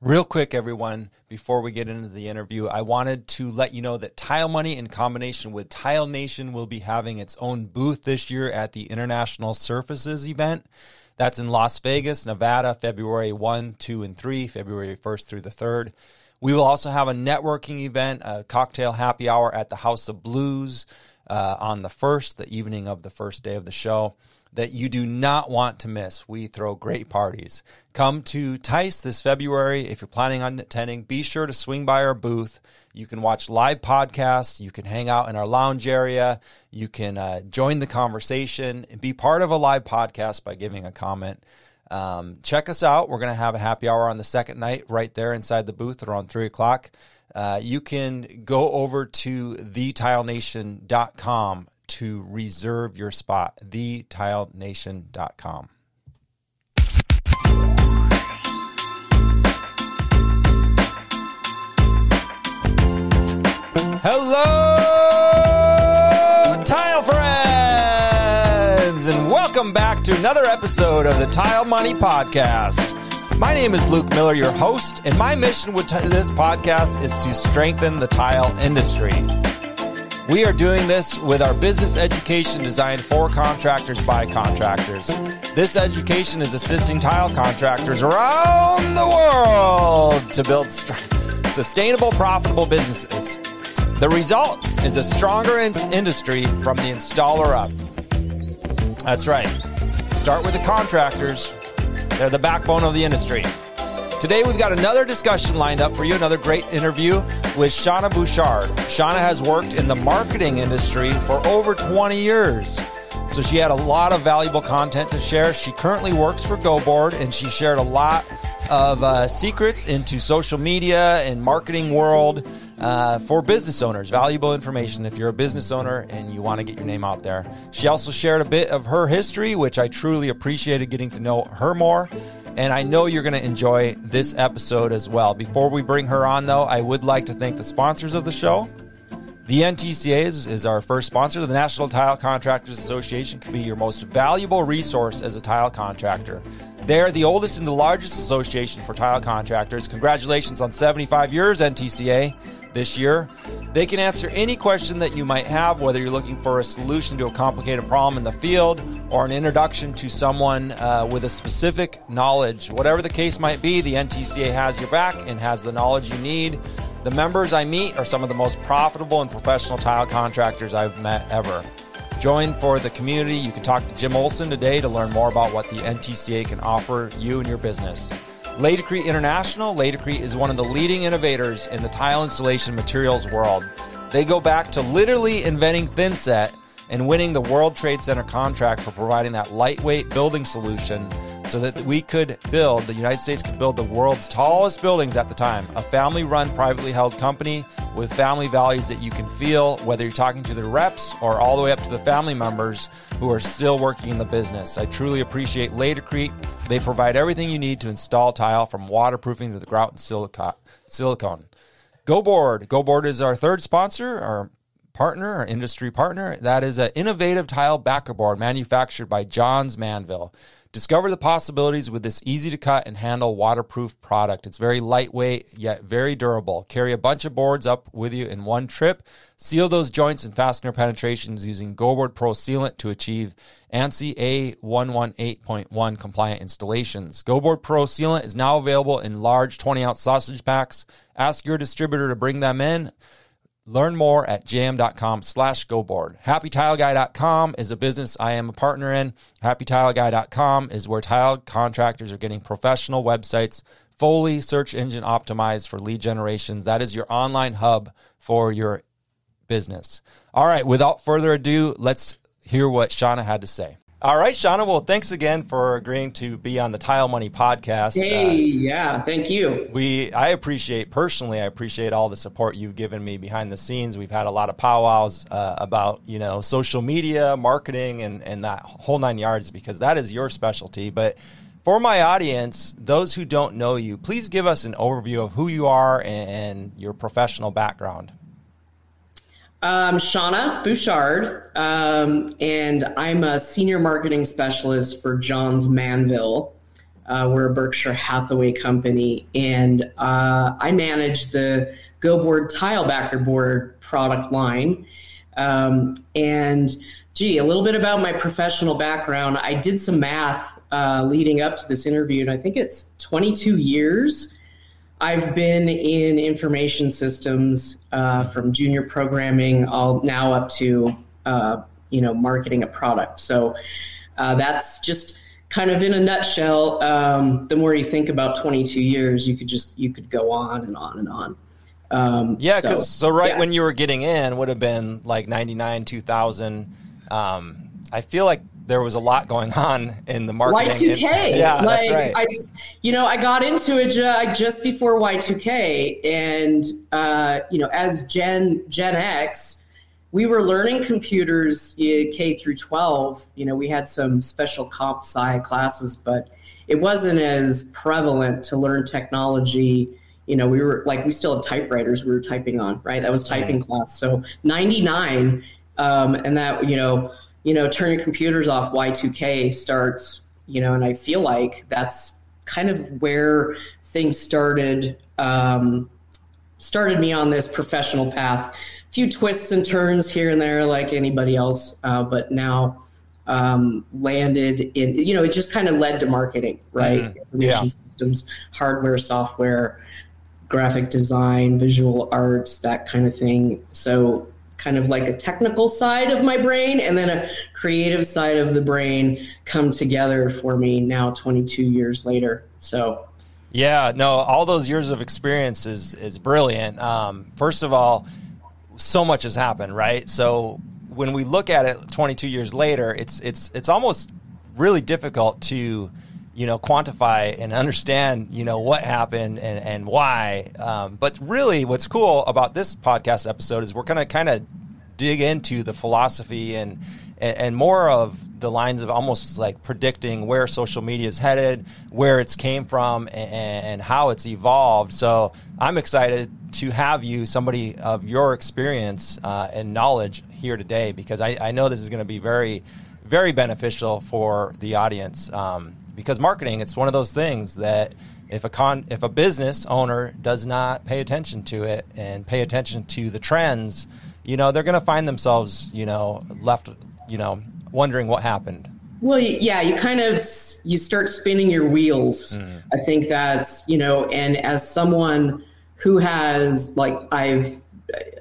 Real quick, everyone, before we get into the interview, I wanted to let you know that Tile Money, in combination with Tile Nation, will be having its own booth this year at the International Surfaces event. That's in Las Vegas, Nevada, February 1, 2, and 3, February 1st through the 3rd. We will also have a networking event, a cocktail happy hour at the House of Blues uh, on the 1st, the evening of the first day of the show that you do not want to miss. We throw great parties. Come to TISE this February. If you're planning on attending, be sure to swing by our booth. You can watch live podcasts. You can hang out in our lounge area. You can uh, join the conversation and be part of a live podcast by giving a comment. Um, check us out. We're going to have a happy hour on the second night right there inside the booth around 3 o'clock. Uh, you can go over to thetilenation.com to reserve your spot. TheTileNation.com. Hello, tile friends, and welcome back to another episode of the Tile Money Podcast. My name is Luke Miller, your host, and my mission with this podcast is to strengthen the tile industry. We are doing this with our business education designed for contractors by contractors. This education is assisting tile contractors around the world to build sustainable, profitable businesses. The result is a stronger in- industry from the installer up. That's right. Start with the contractors, they're the backbone of the industry. Today, we've got another discussion lined up for you, another great interview with Shawna Bouchard. Shawna has worked in the marketing industry for over 20 years. So she had a lot of valuable content to share. She currently works for GoBoard and she shared a lot of uh, secrets into social media and marketing world uh, for business owners. Valuable information if you're a business owner and you want to get your name out there. She also shared a bit of her history, which I truly appreciated getting to know her more. And I know you're going to enjoy this episode as well. Before we bring her on, though, I would like to thank the sponsors of the show. The NTCA is, is, our first sponsor. The National Tile Contractors Association can be your most valuable resource as a tile contractor. They're the oldest and the largest association for tile contractors. Congratulations on 75 years, NTCA this year. They can answer any question that you might have, whether you're looking for a solution to a complicated problem in the field or an introduction to someone uh, with a specific knowledge. Whatever the case might be, the NTCA has your back and has the knowledge you need. The members I meet are some of the most profitable and professional tile contractors I've met ever. Join for the community. You can talk to Jim Olson today to learn more about what the NTCA can offer you and your business. Laticrete International. Laticrete is one of the leading innovators in the tile installation materials world. They go back to literally inventing thinset and winning the World Trade Center contract for providing that lightweight building solution so that we could build, the United States could build the world's tallest buildings at the time. A family run, privately held company with family values that you can feel, whether you're talking to the reps or all the way up to the family members who are still working in the business. I truly appreciate Laticrete. They provide everything you need to install tile from waterproofing to the grout and silicone. GoBoard. GoBoard is our third sponsor, our partner, our industry partner. That is an innovative tile backer board manufactured by Johns Manville. Discover the possibilities with this easy to cut and handle waterproof product. It's very lightweight yet very durable. Carry a bunch of boards up with you in one trip. Seal those joints and fastener penetrations using GoBoard Pro Sealant to achieve ANSI A118.1 compliant installations. GoBoard Pro Sealant is now available in large 20 ounce sausage packs. Ask your distributor to bring them in. Learn more at jm.com slash goboard. HappyTileGuy.com is a business I am a partner in. HappyTileGuy.com is where tile contractors are getting professional websites fully search engine optimized for lead generations. That is your online hub for your business. All right, without further ado, let's hear what Shawna had to say. All right, Shawna. Well, thanks again for agreeing to be on the Tile Money podcast. Hey, uh, yeah, thank you. We, I appreciate personally, I appreciate all the support you've given me behind the scenes. We've had a lot of powwows uh, about you know social media, marketing, and and that whole nine yards because that is your specialty. But for my audience, those who don't know you, please give us an overview of who you are and, and your professional background. Um, Shawna Bouchard, um, and I'm a senior marketing specialist for Johns Manville. Uh, we're a Berkshire Hathaway company, and uh, I manage the GoBoard tile backer board product line. Um, and gee, a little bit about my professional background. I did some math uh, leading up to this interview, and I think it's 22 years. I've been in information systems uh, from junior programming all now up to uh, you know marketing a product. So uh, that's just kind of in a nutshell. Um, the more you think about 22 years, you could just you could go on and on and on. Um, yeah, because so, so, right yeah. when you were getting in would have been like 99, 2000. Um, I feel like there was a lot going on in the market. Y2K. And, yeah, like, that's right. I, you know, I got into it just before Y2K, and uh, you know, as Gen Gen X, we were learning computers K through 12. You know, we had some special comp sci classes, but it wasn't as prevalent to learn technology. You know, we were like we still had typewriters we were typing on, right? That was typing class. So 99, um, and that you know you know, turn your computers off, Y2K starts, you know, and I feel like that's kind of where things started, um, started me on this professional path. A few twists and turns here and there, like anybody else, uh, but now um, landed in, you know, it just kind of led to marketing, right? Mm-hmm. Information yeah. systems, hardware, software, graphic design, visual arts, that kind of thing. So kind of like a technical side of my brain and then a creative side of the brain come together for me now 22 years later. So yeah no all those years of experience is is brilliant. Um, first of all so much has happened right? So when we look at it 22 years later it's it's it's almost really difficult to you know quantify and understand you know what happened and, and why. Um, but really what's cool about this podcast episode is we're to kind of dig into the philosophy and, and, more of the lines of almost like predicting where social media is headed where it's came from and, and how it's evolved. So i'm excited to have you somebody of your experience uh, and knowledge here today because I, I know this is going to be very very beneficial for the audience um, because marketing it's one of those things that if a con if a business owner does not pay attention to it and pay attention to the trends you know they're going to find themselves you know left you know wondering what happened well yeah you kind of you start spinning your wheels mm. i think that's you know and as someone who has like i've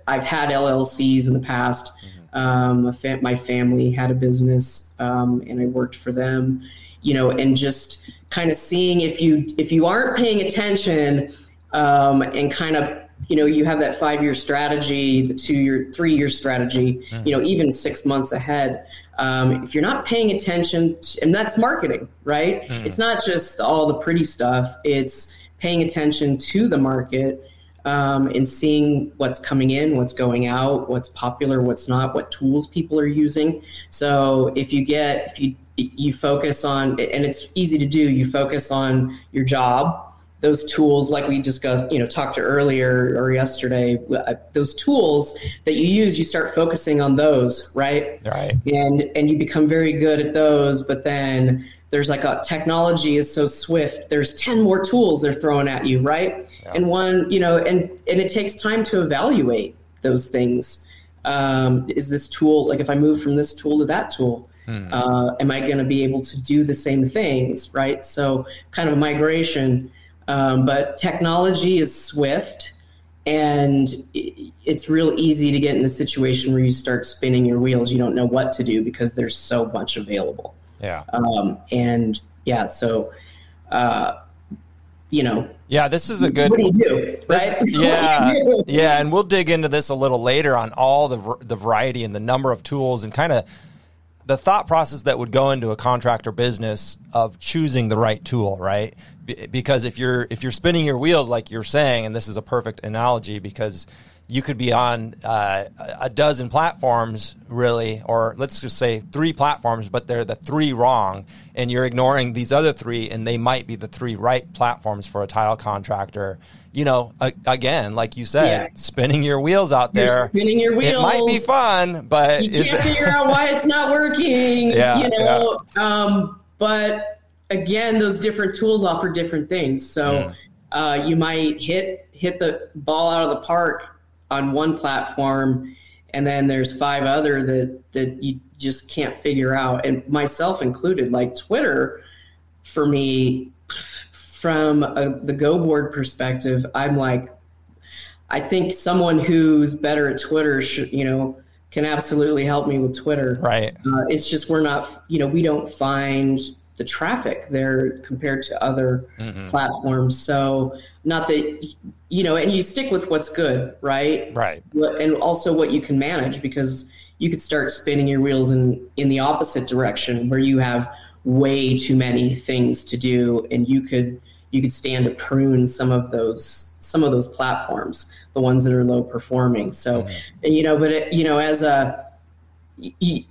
i've had llcs in the past mm-hmm. um, my family had a business um, and i worked for them you know, and just kind of seeing if you if you aren't paying attention um, and kind of you know you have that five year strategy, the two year, three year strategy, mm-hmm. you know, even six months ahead. Um, if you're not paying attention, to, and that's marketing, right? Mm-hmm. It's not just all the pretty stuff. It's paying attention to the market um, and seeing what's coming in, what's going out, what's popular, what's not, what tools people are using. So if you get if you you focus on, and it's easy to do, you focus on your job, those tools like we discussed, you know, talked to earlier or yesterday, uh, those tools that you use, you start focusing on those, right? Right. And, and you become very good at those, but then there's like a technology is so swift there's 10 more tools they're throwing at you right yeah. and one you know and and it takes time to evaluate those things um, is this tool like if i move from this tool to that tool Hmm. Uh, am I going to be able to do the same things, right? So, kind of a migration. Um, but technology is swift, and it's real easy to get in a situation where you start spinning your wheels. You don't know what to do because there's so much available. Yeah. Um, and yeah, so uh, you know. Yeah, this is a good. What do you do? This, right? Yeah, do? yeah, and we'll dig into this a little later on all the the variety and the number of tools and kind of the thought process that would go into a contractor business of choosing the right tool, right? because if you're if you're spinning your wheels like you're saying, and this is a perfect analogy because you could be on uh, a dozen platforms really or let's just say three platforms but they're the three wrong and you're ignoring these other three and they might be the three right platforms for a tile contractor you know, again, like you said, yeah. spinning your wheels out You're there. Spinning your wheels. It might be fun, but you can't figure out why it's not working. Yeah, you know, yeah. Um, but again, those different tools offer different things. So yeah. uh, you might hit hit the ball out of the park on one platform, and then there's five other that that you just can't figure out, and myself included. Like Twitter, for me, from a, the Go board perspective, I'm like, I think someone who's better at Twitter should, you know, can absolutely help me with Twitter. Right. Uh, it's just we're not, you know, we don't find the traffic there compared to other mm-hmm. platforms. So not that you know, and you stick with what's good, right? Right. And also what you can manage because you could start spinning your wheels in in the opposite direction where you have way too many things to do and you could you could stand to prune some of those some of those platforms the ones that are low performing so mm-hmm. you know but it, you know as a you,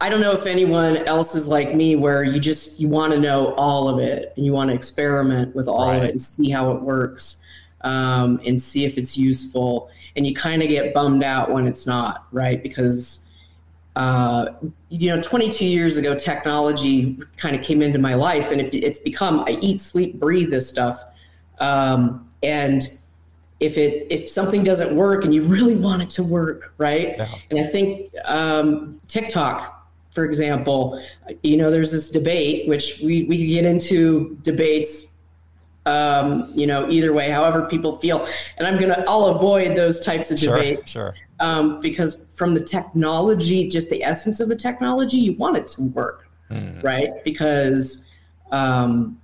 I don't know if anyone else is like me where you just you want to know all of it and you want to experiment with all right. of it and see how it works um, and see if it's useful and you kind of get bummed out when it's not right because uh, you know 22 years ago technology kind of came into my life and it, it's become I eat sleep breathe this stuff um, and if it if something doesn't work and you really want it to work right yeah. and I think um, TikTok for example, you know, there's this debate, which we, we get into debates, um, you know, either way, however people feel. And I'm to, I'll avoid those types of sure, debate. Sure. Um, because from the technology, just the essence of the technology, you want it to work, mm. right? Because um,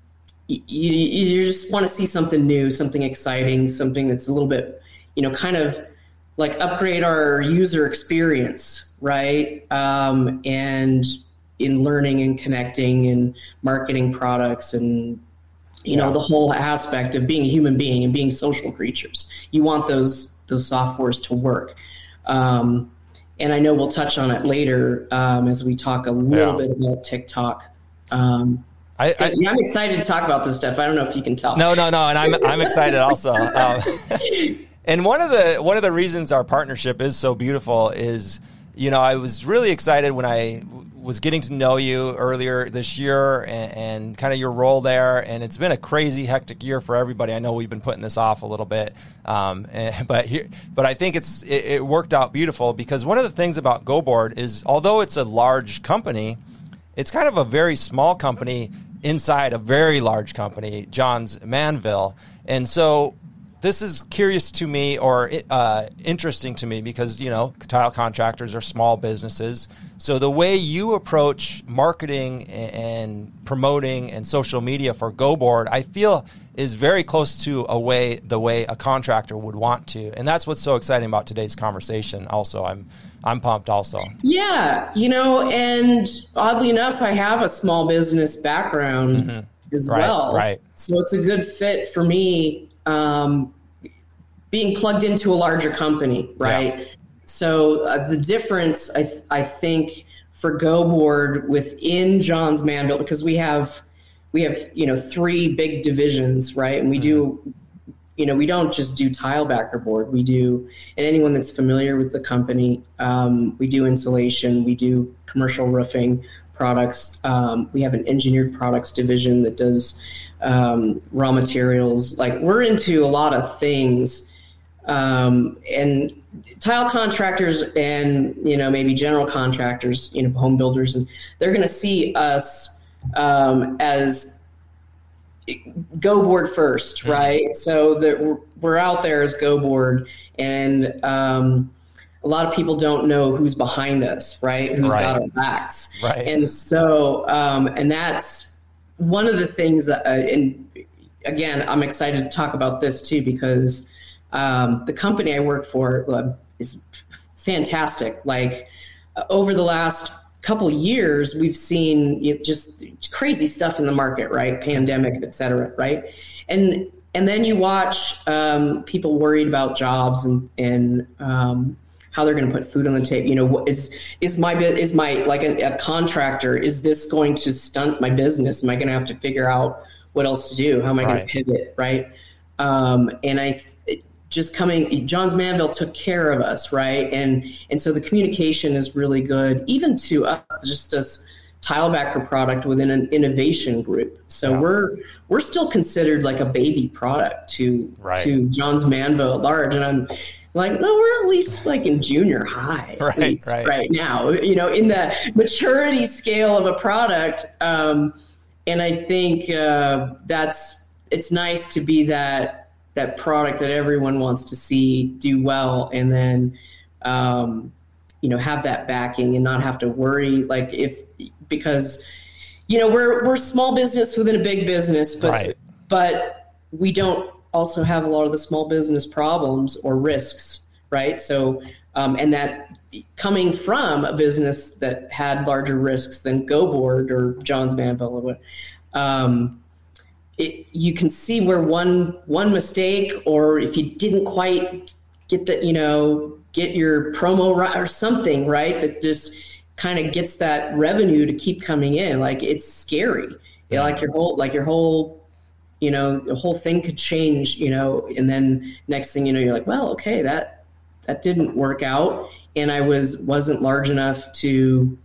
you, you just want to see something new, something exciting, something that's a little bit, you know, kind of like upgrade our user experience right? Um, and in learning and connecting and marketing products and you know the whole aspect of being a human being and being social creatures. You want those those softwares to work. Um, and I know we'll touch on it later um, as we talk a little yeah. bit about TikTok. Um, I, am excited to talk about this stuff. I don't know if you can tell. No, no, no, and I'm I'm excited also. Um, and one of the one of the reasons our partnership is so beautiful is you know, I was really excited when I was getting to know you earlier this year and, and, kind of your role there. And it's been a crazy, hectic year for everybody. I know we've been putting this off a little bit, um, and, but here, but I think it's it, it, worked out beautiful because one of the things about GoBoard is although it's a large company, it's kind of a very small company inside a very large company, Johns Manville. And so this is curious to me or uh, interesting to me because you know tile contractors are small businesses so the way you approach marketing and promoting and social media for GoBoard, I feel is very close to a way the way a contractor would want to, and that's what's so exciting about today's conversation. Also, I'm I'm pumped. Also, yeah, you know, and oddly enough, I have a small business background mm-hmm. as right, well, right? So it's a good fit for me um, being plugged into a larger company, right? Yeah. So uh, the difference, I, th- I think, for GoBoard within Johns Manville, because we have we have you know three big divisions, right? And we do, mm-hmm. you know, we don't just do tile backer board. We do, and anyone that's familiar with the company, um, we do insulation, we do commercial roofing products. Um, we have an engineered products division that does um, raw materials. Like we're into a lot of things, um, and tile contractors and you know maybe general contractors, you know home builders, and they're going to see us um, as go board 1st mm-hmm. right? So that we're, we're, out there as go board, and um, a lot of people don't know who's behind us, right? Who's right. got our backs, right? And so, um, and that's one of the things, uh, and again, I'm excited to talk about this too because um, the company I work for uh, is fantastic. Like uh, over the last couple years, we've seen you know, just crazy stuff in the market, right? Pandemic, et cetera, right? And and then you watch um, people worried about jobs and and um, how they're going to put food on the table. You know, is is my is my like a, a contractor? Is this going to stunt my business? Am I going to have to figure out what else to do? How am I right. going to pivot? Right. Um, and I just coming, Johns Manville took care of us, right? And and so the communication is really good, even to us, just as tilebacker product within an innovation group. So yeah. we're we're still considered like a baby product to right. to Johns Manville at large, and I'm like, no, we're at least like in junior high right, least, right. right. now. You know, in the maturity scale of a product, um, and I think uh, that's it's nice to be that that product that everyone wants to see do well, and then. Um, you know have that backing and not have to worry like if because you know we're we're small business within a big business, but right. but we don't also have a lot of the small business problems or risks, right? So um, and that coming from a business that had larger risks than GoBoard or Johns Manville. Um, it, you can see where one one mistake or if you didn't quite get the you know get your promo right or something right that just kind of gets that revenue to keep coming in. Like it's scary. You know, like your whole like your whole you know the whole thing could change. You know, and then next thing you know, you're like, well, okay, that that didn't work out, and I was wasn't large enough to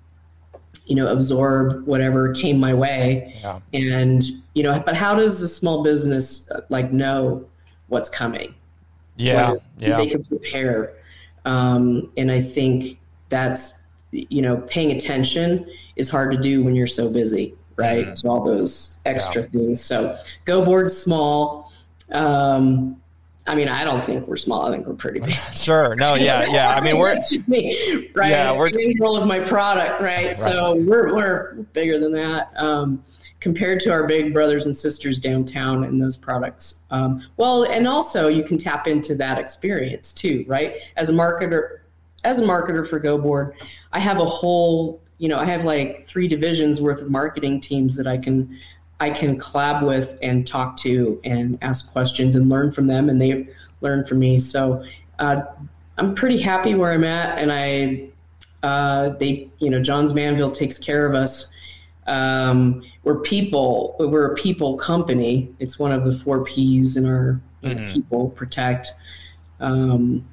you know absorb whatever came my way. Yeah. and you know but how does a small business uh, like know what's coming? Yeah yeah. they can prepare? Um, and i think that's you know, paying attention is hard to do when you're so busy, right? Mm-hmm. To all those extra yeah. things. So GoBoard's small. Um, I mean, I don't think we're small. I think we're pretty big. sure. No. Yeah. Yeah. I mean, we're just me, right? Yeah. We're control of my product, right? right? So we're we're bigger than that um, compared to our big brothers and sisters downtown in those products. Um, well, and also you can tap into that experience too, right? As a marketer, as a marketer for GoBoard, I have a whole, you know, I have like three divisions worth of marketing teams that I can I can collab with and talk to and ask questions and learn from them, and they learn from me. So uh, I'm pretty happy where I'm at, and I uh, they you know Johns Manville takes care of us. Um, we're people. We're a people company. It's one of the four P's in our mm-hmm. people protect. Um,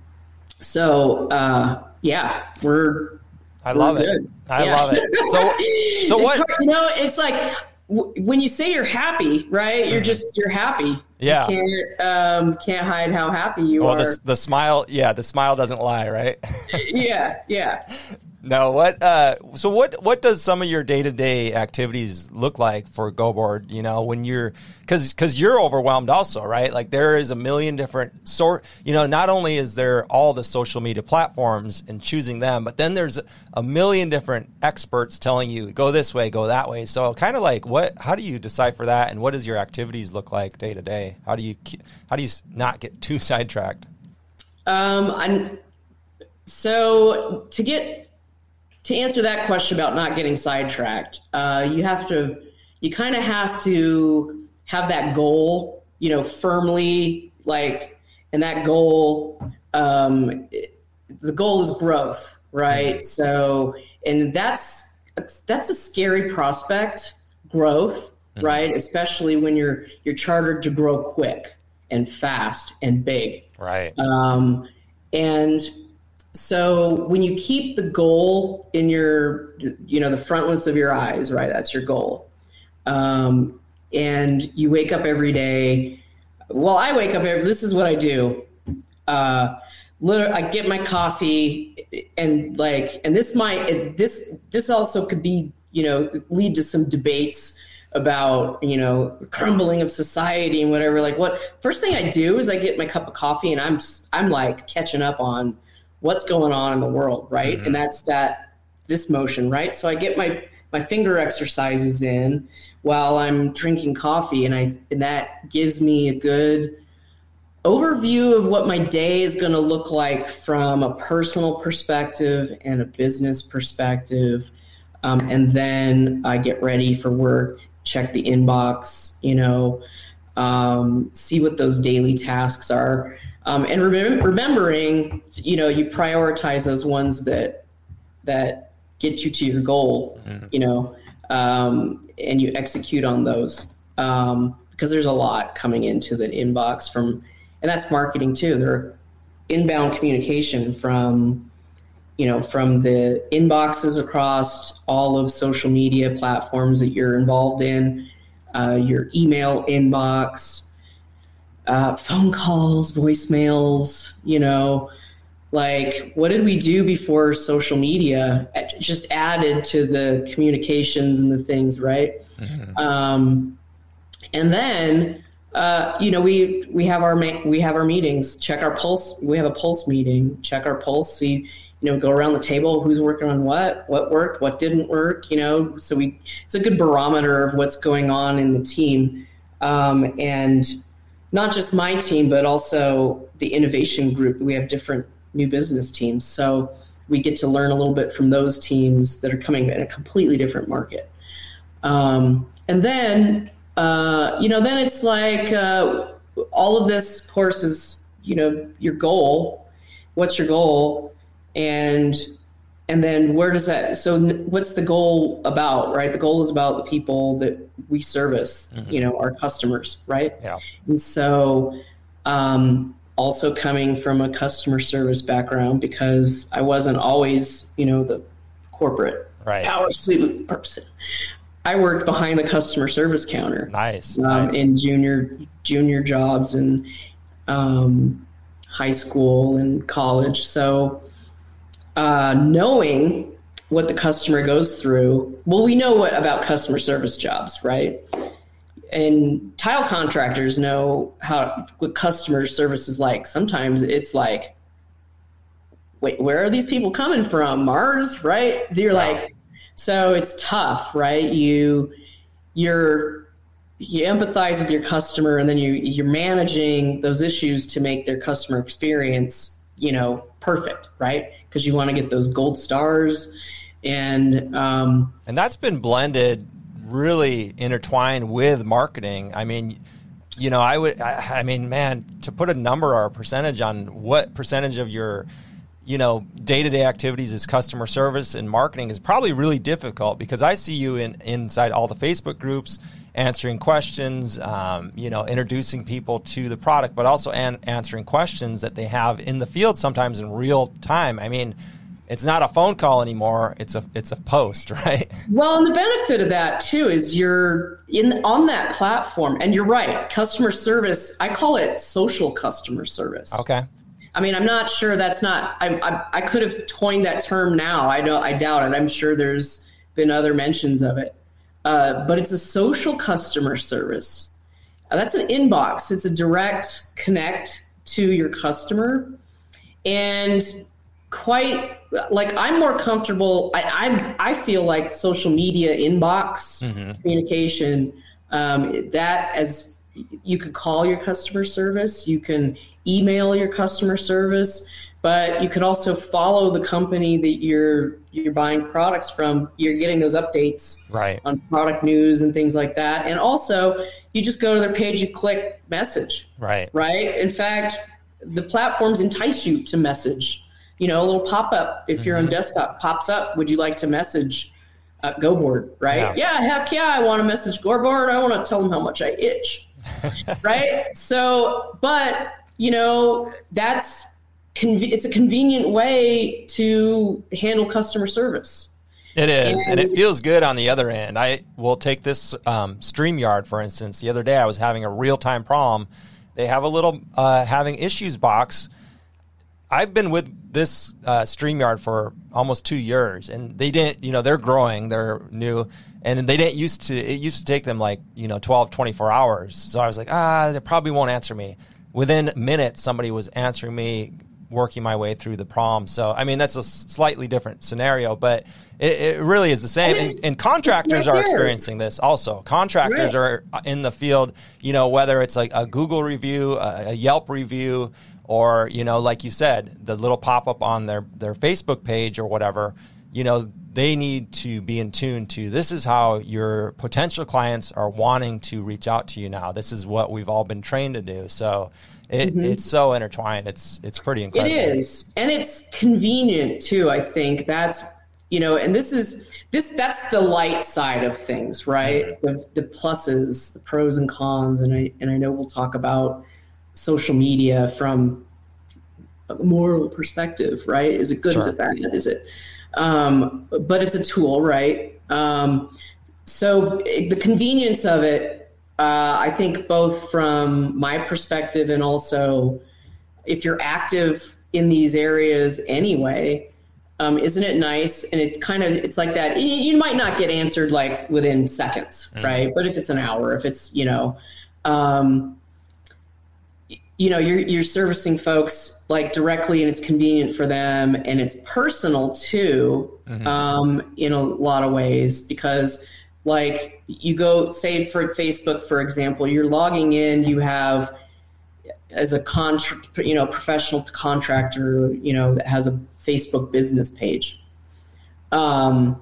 so uh, yeah, we're. I love we're it. I yeah. love it. So so what? You know, it's like when you say you're happy, right? You're mm-hmm. just you're happy. Yeah. You can't um, can't hide how happy you well, are. The, the smile, yeah, the smile doesn't lie, right? yeah, yeah. No, what? Uh, so what? What does some of your day to day activities look like for GoBoard? You know, when you're because because you're overwhelmed also, right? Like there is a million different sort. You know, not only is there all the social media platforms and choosing them, but then there's a million different experts telling you go this way, go that way. So kind of like what? How do you decipher that? And what does your activities look like day to day? How do you how do you not get too sidetracked? Um, I'm so to get to answer that question about not getting sidetracked, uh, you have to, you kind of have to have that goal, you know, firmly like, and that goal, um, the goal is growth, right? Mm-hmm. So, and that's that's a scary prospect, growth. Right? Especially when you're you're chartered to grow quick and fast and big, right? Um, and so when you keep the goal in your, you know, the frontlets of your eyes, right? That's your goal. Um, and you wake up every day. Well, I wake up every. This is what I do. Uh, literally, I get my coffee, and like, and this might this this also could be, you know, lead to some debates about you know crumbling of society and whatever like what first thing i do is i get my cup of coffee and i'm i'm like catching up on what's going on in the world, right? Mm-hmm. And that's that this motion, right? So I get my my finger exercises in while I'm drinking coffee, and I and that gives me a good overview of what my day is going to look like from a personal perspective and a business perspective. Um, and then I get ready for work, check the inbox, you know, um, see what those daily tasks are. Um, and rem- remembering, you know, you prioritize those ones that that get you to your goal, you know, um, and you execute on those um, because there's a lot coming into the inbox from, and that's marketing too. There inbound communication from you know, from the inboxes across all of social media platforms that you're involved in, uh, your email inbox, uh, phone calls, voicemails, you know, like what did we do before social media just added to the communications and the things, right? Mm-hmm. Um, and then, uh, you know, we we have our we have our meetings. Check our pulse. We have a pulse meeting. Check our pulse. See, you know, go around the table. Who's working on what? What worked? What didn't work? You know, so we it's a good barometer of what's going on in the team, um, and not just my team, but also the innovation group. We have different new business teams, so we get to learn a little bit from those teams that are coming in a completely different market. Um, and then, uh, you know, then it's like uh, all of this course is, you know, your goal. What's your goal? And and then where does that? So what's the goal about? Right, the goal is about the people that we service. Mm-hmm. You know, our customers. Right. Yeah. And so. Um, also coming from a customer service background because I wasn't always, you know, the corporate right. power suit person. I worked behind the customer service counter. Nice. Um, nice. In junior junior jobs and um, high school and college. So uh, knowing what the customer goes through, well, we know what about customer service jobs, right? And tile contractors know how what customer service is like. Sometimes it's like, wait, where are these people coming from? Mars, right? You're wow. like, so it's tough, right? You you're you empathize with your customer and then you you're managing those issues to make their customer experience, you know, perfect, right? Because you want to get those gold stars and um, and that's been blended really intertwined with marketing. I mean, you know, I would, I, I, mean, man, to put a number or a percentage on what percentage of your you know, day to day activities as customer service and marketing is probably really difficult because I see you in inside all the Facebook groups answering questions, um, you know, introducing people to the product, but also an- answering questions that they have in the field sometimes in real time. I mean, it's not a phone call anymore it's a it's a post right well and the benefit of that too is you're in on that platform and you're right customer service i call it social customer service okay I mean, I'm not sure that's not. I, I, I could have coined that term now. I don't. I doubt it. I'm sure there's been other mentions of it. Uh, but it's a social customer service. Uh, that's an inbox. It's a direct connect to your customer, and quite like I'm more comfortable. I I, I feel like social media inbox mm-hmm. communication um, that as you can call your customer service, you can email your customer service, but you can also follow the company that you're you're buying products from. You're getting those updates right. on product news and things like that. And also, you just go to their page, you click message. Right. Right. In fact, the platforms entice you to message. You know, a little pop up if you're mm-hmm. on desktop pops up. Would you like to message? Uh, GoBoard, right? Yeah. yeah, heck yeah, I want to message GoBoard. I want to tell them how much I itch, right? So, but you know, that's it's a convenient way to handle customer service. It is, and, and, it feels good on the other end. I will take this um, StreamYard, for instance. The other day I was having a real time problem. They have a little uh, having issues box. I've been with this uh, StreamYard for almost two years, and they didn't, you know, they're growing, they're new, and they didn't used to, it used to take them like, you know, 12, 24 hours. So I was like, ah, they probably won't answer me within minutes, somebody was answering me, working my way through the prom. So, I mean, that's a slightly different scenario, but it, it really is the same. And, and contractors are experiencing this also. Contractors right. are uh, in the field, you know, whether it's like a Google review, a, a Yelp review, or, you know, like you said, the little pop up on their, their Facebook page or whatever, you know, they need to be in tune to this is how your potential clients are wanting to reach out to you now. This is what we've all been trained to do. So it, mm-hmm. it's so intertwined. It's it's pretty incredible. It is, and it's convenient too. I think that's you know, and this is this that's the light side of things, right? Mm-hmm. The, the pluses, the pros and cons, and I and I know we'll talk about social media from a moral perspective, right? Is it good? Sure. Is it bad? Is it? Um, but it's a tool, right? Um, so the convenience of it, uh, I think, both from my perspective and also if you're active in these areas anyway, um, isn't it nice? And it's kind of it's like that. You might not get answered like within seconds, mm-hmm. right? But if it's an hour, if it's you know, um, you know, you're you're servicing folks like directly, and it's convenient for them, and it's personal too, mm-hmm. um, in a lot of ways because like you go say for Facebook, for example, you're logging in, you have as a contract, you know, professional contractor, you know, that has a Facebook business page. Um,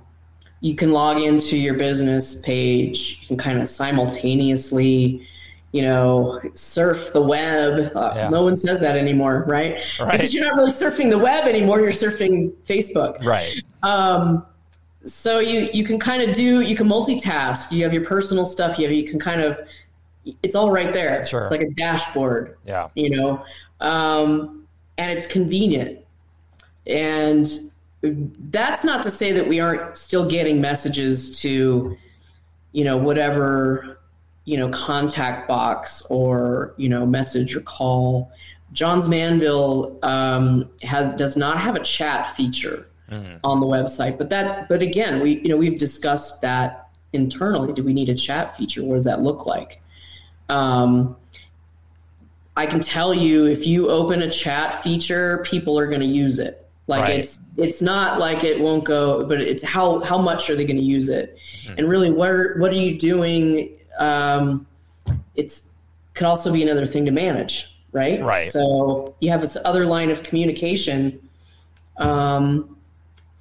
you can log into your business page. You can kind of simultaneously, you know, surf the web. Uh, yeah. No one says that anymore, right? right? Because you're not really surfing the web anymore. You're surfing Facebook. Right. Um, so you you can kind of do you can multitask. You have your personal stuff. You have you can kind of it's all right there. Sure. It's like a dashboard. Yeah. You know, um, and it's convenient. And that's not to say that we aren't still getting messages to, you know, whatever, you know, contact box or, you know, message or call. Johns Manville um, has does not have a chat feature mm-hmm. on the website, but that, but again, we, you know, we've discussed that internally. Do we need a chat feature? What does that look like? Um, I can tell you if you open a chat feature, people are going to use it. Like right. it's it's not like it won't go, but it's how how much are they going to use it, mm-hmm. and really what what are you doing? Um, it's could also be another thing to manage, right? Right. So you have this other line of communication, um,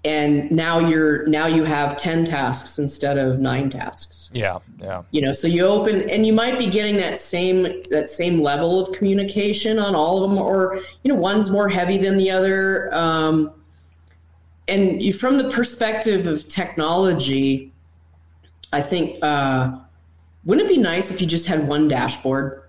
and now you're now you have ten tasks instead of nine tasks. Yeah, yeah. You know, so you open and you might be getting that same that same level of communication on all of them, or you know, one's more heavy than the other. Um, and you, from the perspective of technology, I think uh, wouldn't it be nice if you just had one dashboard?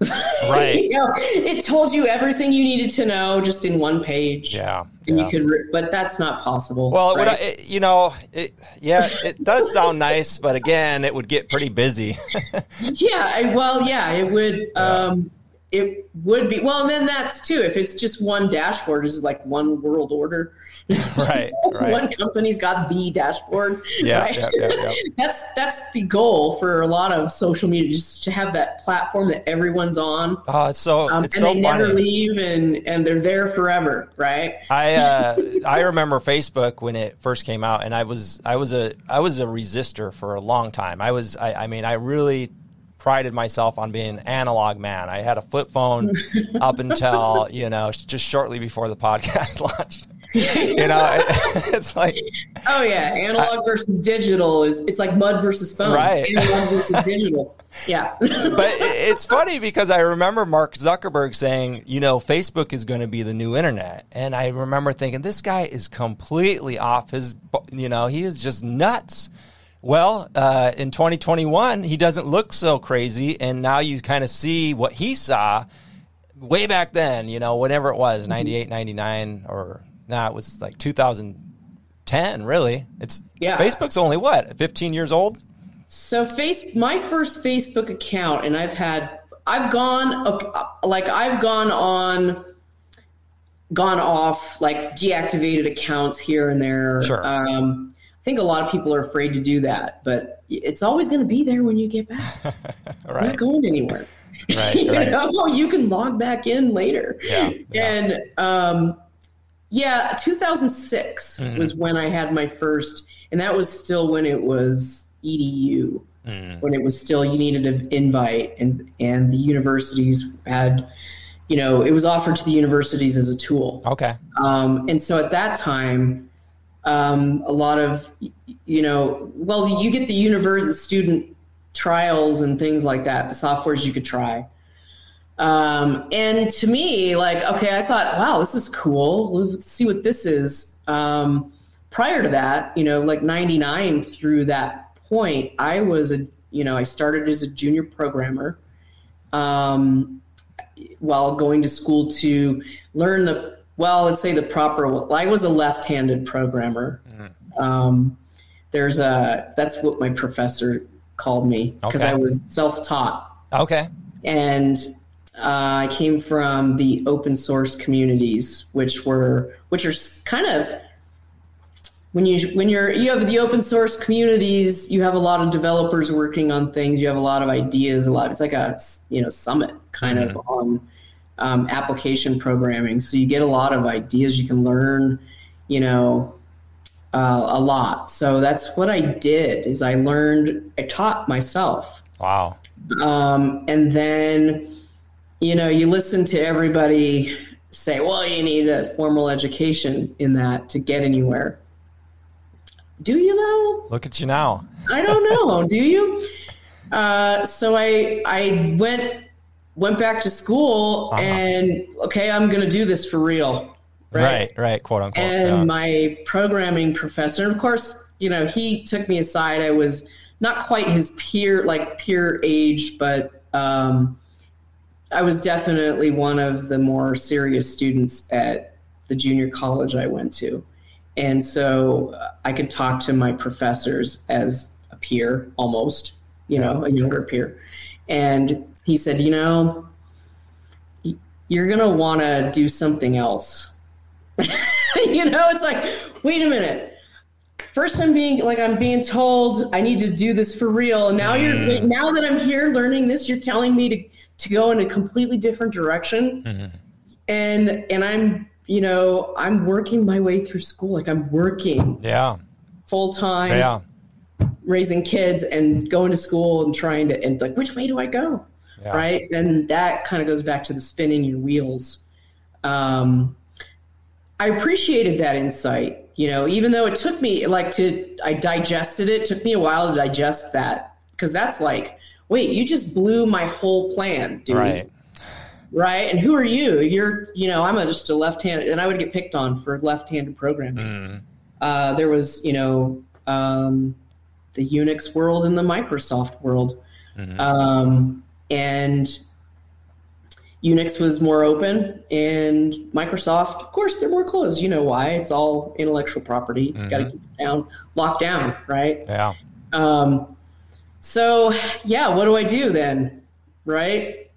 Right. you know, it told you everything you needed to know just in one page. Yeah. And yeah. you could, re- but that's not possible. Well, right? I, it, you know, it, yeah, it does sound nice, but again, it would get pretty busy. yeah. I, well, yeah, it would. Yeah. Um, it would be well. And then that's too. If it's just one dashboard, is like one world order. right, right. One company's got the dashboard. Yeah, right? yeah, yeah, yeah, that's that's the goal for a lot of social media, just to have that platform that everyone's on. Oh, it's so um, it's and so they funny. never leave, and and they're there forever, right? I uh, I remember Facebook when it first came out, and I was I was a I was a resistor for a long time. I was I, I mean I really prided myself on being an analog man. I had a flip phone up until you know just shortly before the podcast launched. You know, it's like oh yeah, analog I, versus digital is it's like mud versus phone, right? Analog versus digital, yeah. but it's funny because I remember Mark Zuckerberg saying, you know, Facebook is going to be the new internet, and I remember thinking this guy is completely off his, you know, he is just nuts. Well, uh, in 2021, he doesn't look so crazy, and now you kind of see what he saw way back then, you know, whatever it was, 98, 99, or nah, it was like 2010. Really, it's yeah. Facebook's only what 15 years old. So face my first Facebook account, and I've had I've gone like I've gone on gone off like deactivated accounts here and there. Sure. Um, I think a lot of people are afraid to do that, but it's always going to be there when you get back. It's right. not going anywhere. Right, you right. know, you can log back in later. Yeah, yeah. And um, yeah, 2006 mm-hmm. was when I had my first, and that was still when it was EDU, mm. when it was still you needed an invite, and and the universities had, you know, it was offered to the universities as a tool. Okay. Um, and so at that time, um, a lot of, you know, well, you get the university student trials and things like that, the softwares you could try. Um, and to me, like, okay, I thought, wow, this is cool. Let's see what this is. Um, prior to that, you know, like 99 through that point, I was a, you know, I started as a junior programmer. Um, while going to school to learn the well, let's say the proper. I was a left-handed programmer. Mm. Um, there's a that's what my professor called me because okay. I was self-taught. Okay. And uh, I came from the open source communities, which were which are kind of when you when you're you have the open source communities, you have a lot of developers working on things. You have a lot of ideas. A lot. It's like a you know summit kind mm-hmm. of on um, application programming. So you get a lot of ideas. You can learn, you know, uh, a lot. So that's what I did. Is I learned. I taught myself. Wow. Um, and then, you know, you listen to everybody say, "Well, you need a formal education in that to get anywhere." Do you know? Look at you now. I don't know. Do you? Uh, so I I went went back to school uh-huh. and okay, I'm going to do this for real. Right, right, right quote unquote. And yeah. my programming professor, of course, you know, he took me aside. I was not quite his peer, like peer age, but um, I was definitely one of the more serious students at the junior college I went to. And so uh, I could talk to my professors as a peer almost, you know, a younger peer. And he said, you know, you're going to want to do something else. you know, it's like, wait a minute. First, I'm being like I'm being told I need to do this for real. Now you're mm. now that I'm here learning this, you're telling me to to go in a completely different direction. Mm-hmm. And and I'm you know, I'm working my way through school. Like I'm working. Yeah. Full time. Yeah. Raising kids and going to school and trying to, and like, which way do I go? Yeah. Right. And that kind of goes back to the spinning your wheels. Um, I appreciated that insight, you know, even though it took me like to, I digested it, took me a while to digest that because that's like, wait, you just blew my whole plan, dude. Right right? And who are you? You're, you know, I'm a, just a left-handed, and I would get picked on for left-handed programming. Mm. Uh, there was, you know, um, the Unix world and the Microsoft world, mm-hmm. um, and Unix was more open, and Microsoft, of course, they're more closed. You know why? It's all intellectual property. Mm-hmm. Got to keep it down, locked down, right? Yeah. Um, so yeah, what do I do then? Right?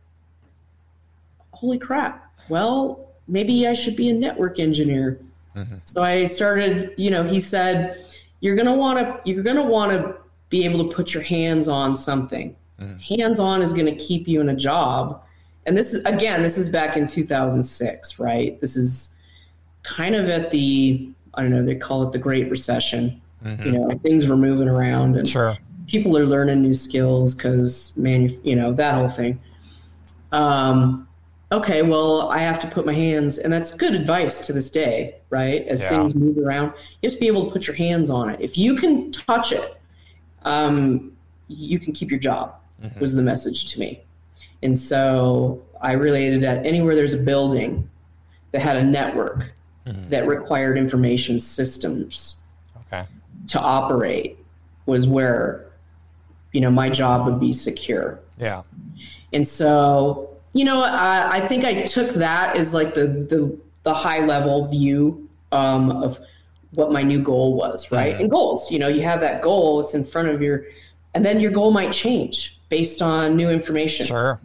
holy crap, well, maybe I should be a network engineer. Mm-hmm. So I started, you know, he said, you're going to want to, you're going to want to be able to put your hands on something. Mm-hmm. Hands on is going to keep you in a job. And this is, again, this is back in 2006, right? This is kind of at the, I don't know, they call it the Great Recession. Mm-hmm. You know, things were moving around and sure. People are learning new skills because, man, you know, that whole thing. Um, okay, well, I have to put my hands, and that's good advice to this day, right? As yeah. things move around, you have to be able to put your hands on it. If you can touch it, um, you can keep your job, mm-hmm. was the message to me. And so I related that anywhere there's a building that had a network mm-hmm. that required information systems okay. to operate was where, you know, my job would be secure. Yeah. And so you know, I, I think I took that as like the the, the high level view um, of what my new goal was, right? Mm-hmm. And goals, you know, you have that goal, it's in front of your, and then your goal might change based on new information. Sure.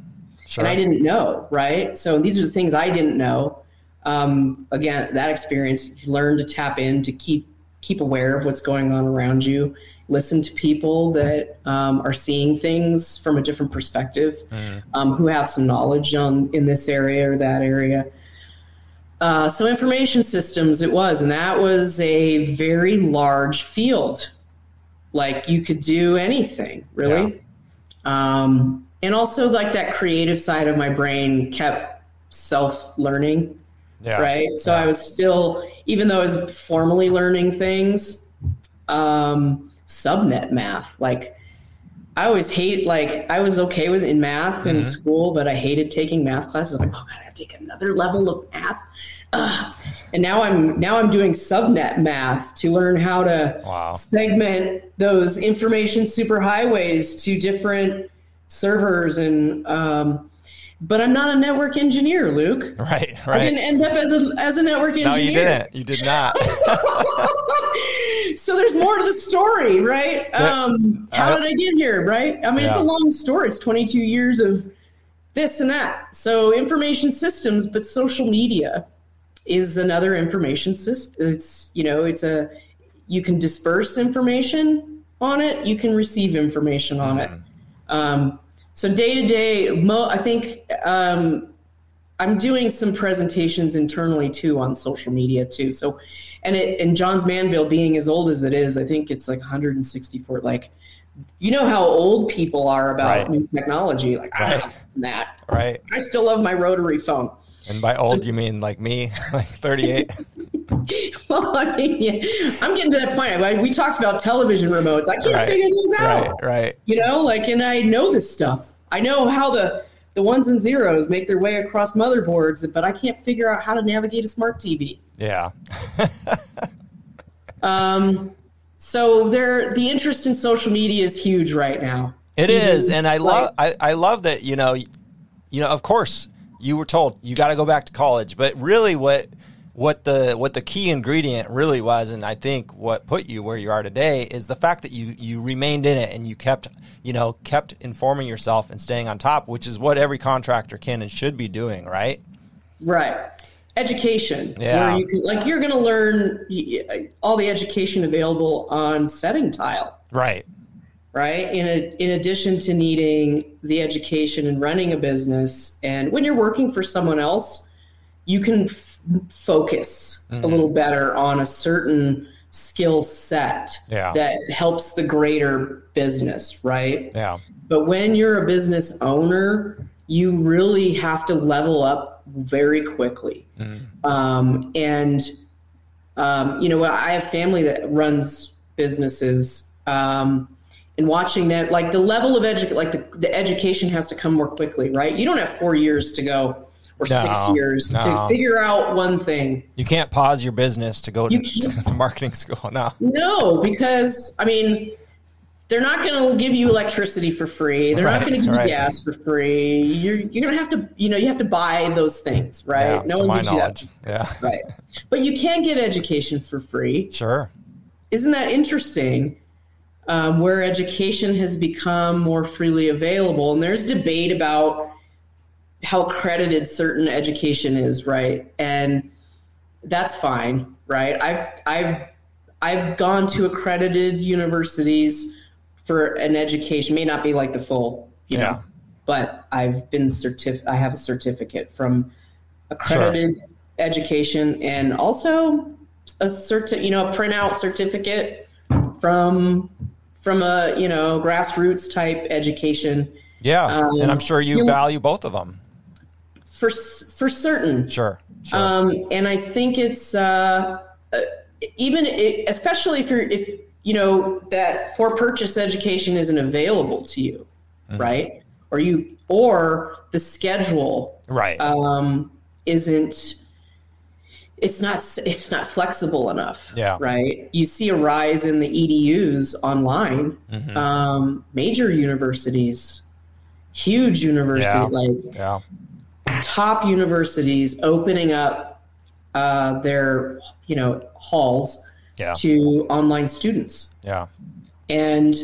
Sure. And I didn't know, right? So these are the things I didn't know. Um, again, that experience, learn to tap in to keep keep aware of what's going on around you listen to people that um, are seeing things from a different perspective, mm. um, who have some knowledge on in this area or that area. Uh, so information systems, it was, and that was a very large field. Like you could do anything, really. Yeah. Um, and also, like that creative side of my brain kept self learning. Yeah. Right. So yeah. I was still, even though I was formally learning things, um, subnet math. Like I always hate like I was okay with in math mm-hmm. in school, but I hated taking math classes. Like, oh god, I have to take another level of math. Ugh. And now I'm now I'm doing subnet math to learn how to wow. segment those information superhighways to different servers and um, but I'm not a network engineer, Luke. Right, right. I didn't end up as a as a network engineer. No, you didn't. You did not. so there's more to the story, right? Um, how did I get here, right? I mean, yeah. it's a long story. It's 22 years of this and that. So information systems, but social media is another information system. It's you know, it's a you can disperse information on it. You can receive information on mm-hmm. it. Um, so day to day, I think um, I'm doing some presentations internally too on social media too. So, and it and Johns Manville being as old as it is, I think it's like 164. Like, you know how old people are about right. new technology. Like right. I that. Right. I still love my rotary phone. And by old, so, you mean like me, like 38? well, I mean, yeah, I'm getting to that point. we talked about television remotes. I can't right, figure these out. Right, right. You know, like, and I know this stuff. I know how the the ones and zeros make their way across motherboards, but I can't figure out how to navigate a smart TV. Yeah. um. So there, the interest in social media is huge right now. It Even is, and I love I, I love that you know, you know, of course you were told you got to go back to college, but really what what the what the key ingredient really was, and I think what put you where you are today is the fact that you you remained in it and you kept you know kept informing yourself and staying on top, which is what every contractor can and should be doing, right? Right. Education. Yeah. You can, like you're going to learn all the education available on setting tile. Right. Right. In a, in addition to needing the education and running a business, and when you're working for someone else, you can focus mm-hmm. a little better on a certain skill set yeah. that helps the greater business, right? Yeah. But when you're a business owner, you really have to level up very quickly. Mm-hmm. Um, and, um, you know, I have family that runs businesses. Um, and watching that, like the level of education, like the, the education has to come more quickly, right? You don't have four years to go or no, six years no. to figure out one thing. You can't pause your business to go to, to marketing school. No. No, because I mean, they're not going to give you electricity for free. They're right, not going to give right. you gas for free. You're you're going to have to you know you have to buy those things, right? Yeah, no one gives knowledge. you that. Yeah. Right. But you can get education for free. Sure. Isn't that interesting? Um, where education has become more freely available, and there's debate about how accredited certain education is, right? And that's fine, right? I've I've I've gone to accredited universities for an education, may not be like the full, you yeah. know, but I've been certif I have a certificate from accredited sure. education and also a certi- you know, a printout certificate from from a, you know, grassroots type education. Yeah. Um, and I'm sure you, you value both of them for for certain. Sure. sure. Um, and I think it's uh, uh, even it, especially if you're if you know that for purchase education isn't available to you, mm-hmm. right? Or you or the schedule right um, isn't it's not it's not flexible enough yeah right you see a rise in the edus online mm-hmm. um, major universities huge university yeah. like yeah top universities opening up uh, their you know halls yeah. to online students. Yeah. And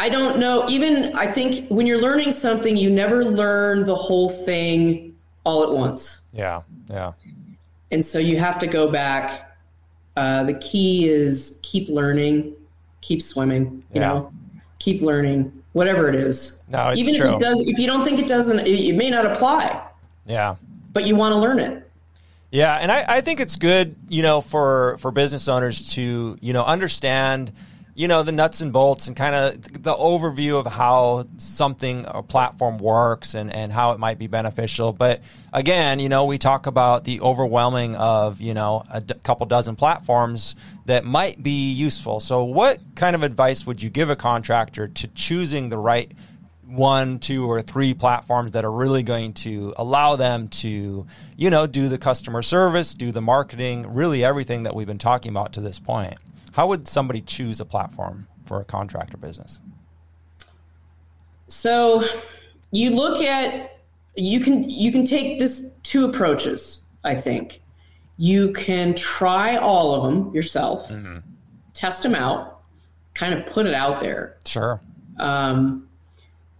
I don't know, even I think when you're learning something, you never learn the whole thing all at once. Yeah. Yeah. And so you have to go back. Uh, the key is keep learning, keep swimming, you yeah. know, keep learning whatever it is. No, even true. if it does, if you don't think it doesn't, it, it may not apply. Yeah, but you want to learn it. Yeah, and I, I think it's good, you know, for for business owners to you know understand you know the nuts and bolts and kind of the overview of how something a platform works and, and how it might be beneficial but again you know we talk about the overwhelming of you know a d- couple dozen platforms that might be useful so what kind of advice would you give a contractor to choosing the right one, two, or three platforms that are really going to allow them to, you know, do the customer service, do the marketing, really everything that we've been talking about to this point. How would somebody choose a platform for a contractor business? So, you look at you can you can take this two approaches. I think you can try all of them yourself, mm-hmm. test them out, kind of put it out there. Sure. Um,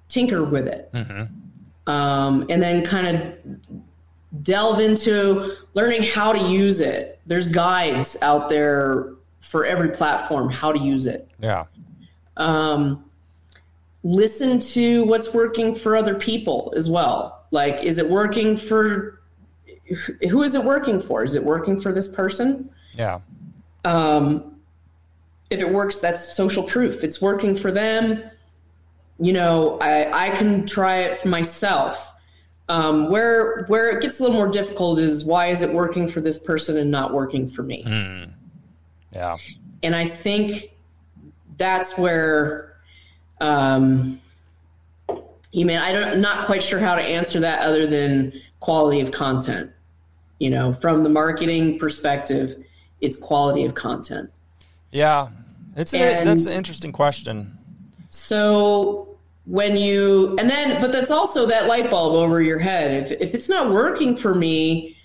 tinker with it, mm-hmm. um, and then kind of delve into learning how to use it. There's guides out there for every platform how to use it. Yeah. Um, listen to what's working for other people as well. Like, is it working for who is it working for? Is it working for this person? Yeah. Um, if it works, that's social proof. It's working for them. You know, I, I can try it for myself. Um, where where it gets a little more difficult is why is it working for this person and not working for me? Mm. Yeah. And I think that's where um, you mean I don't I'm not quite sure how to answer that other than quality of content. You know, from the marketing perspective, it's quality of content. Yeah, it's a, that's an interesting question. So when you and then, but that's also that light bulb over your head. If if it's not working for me,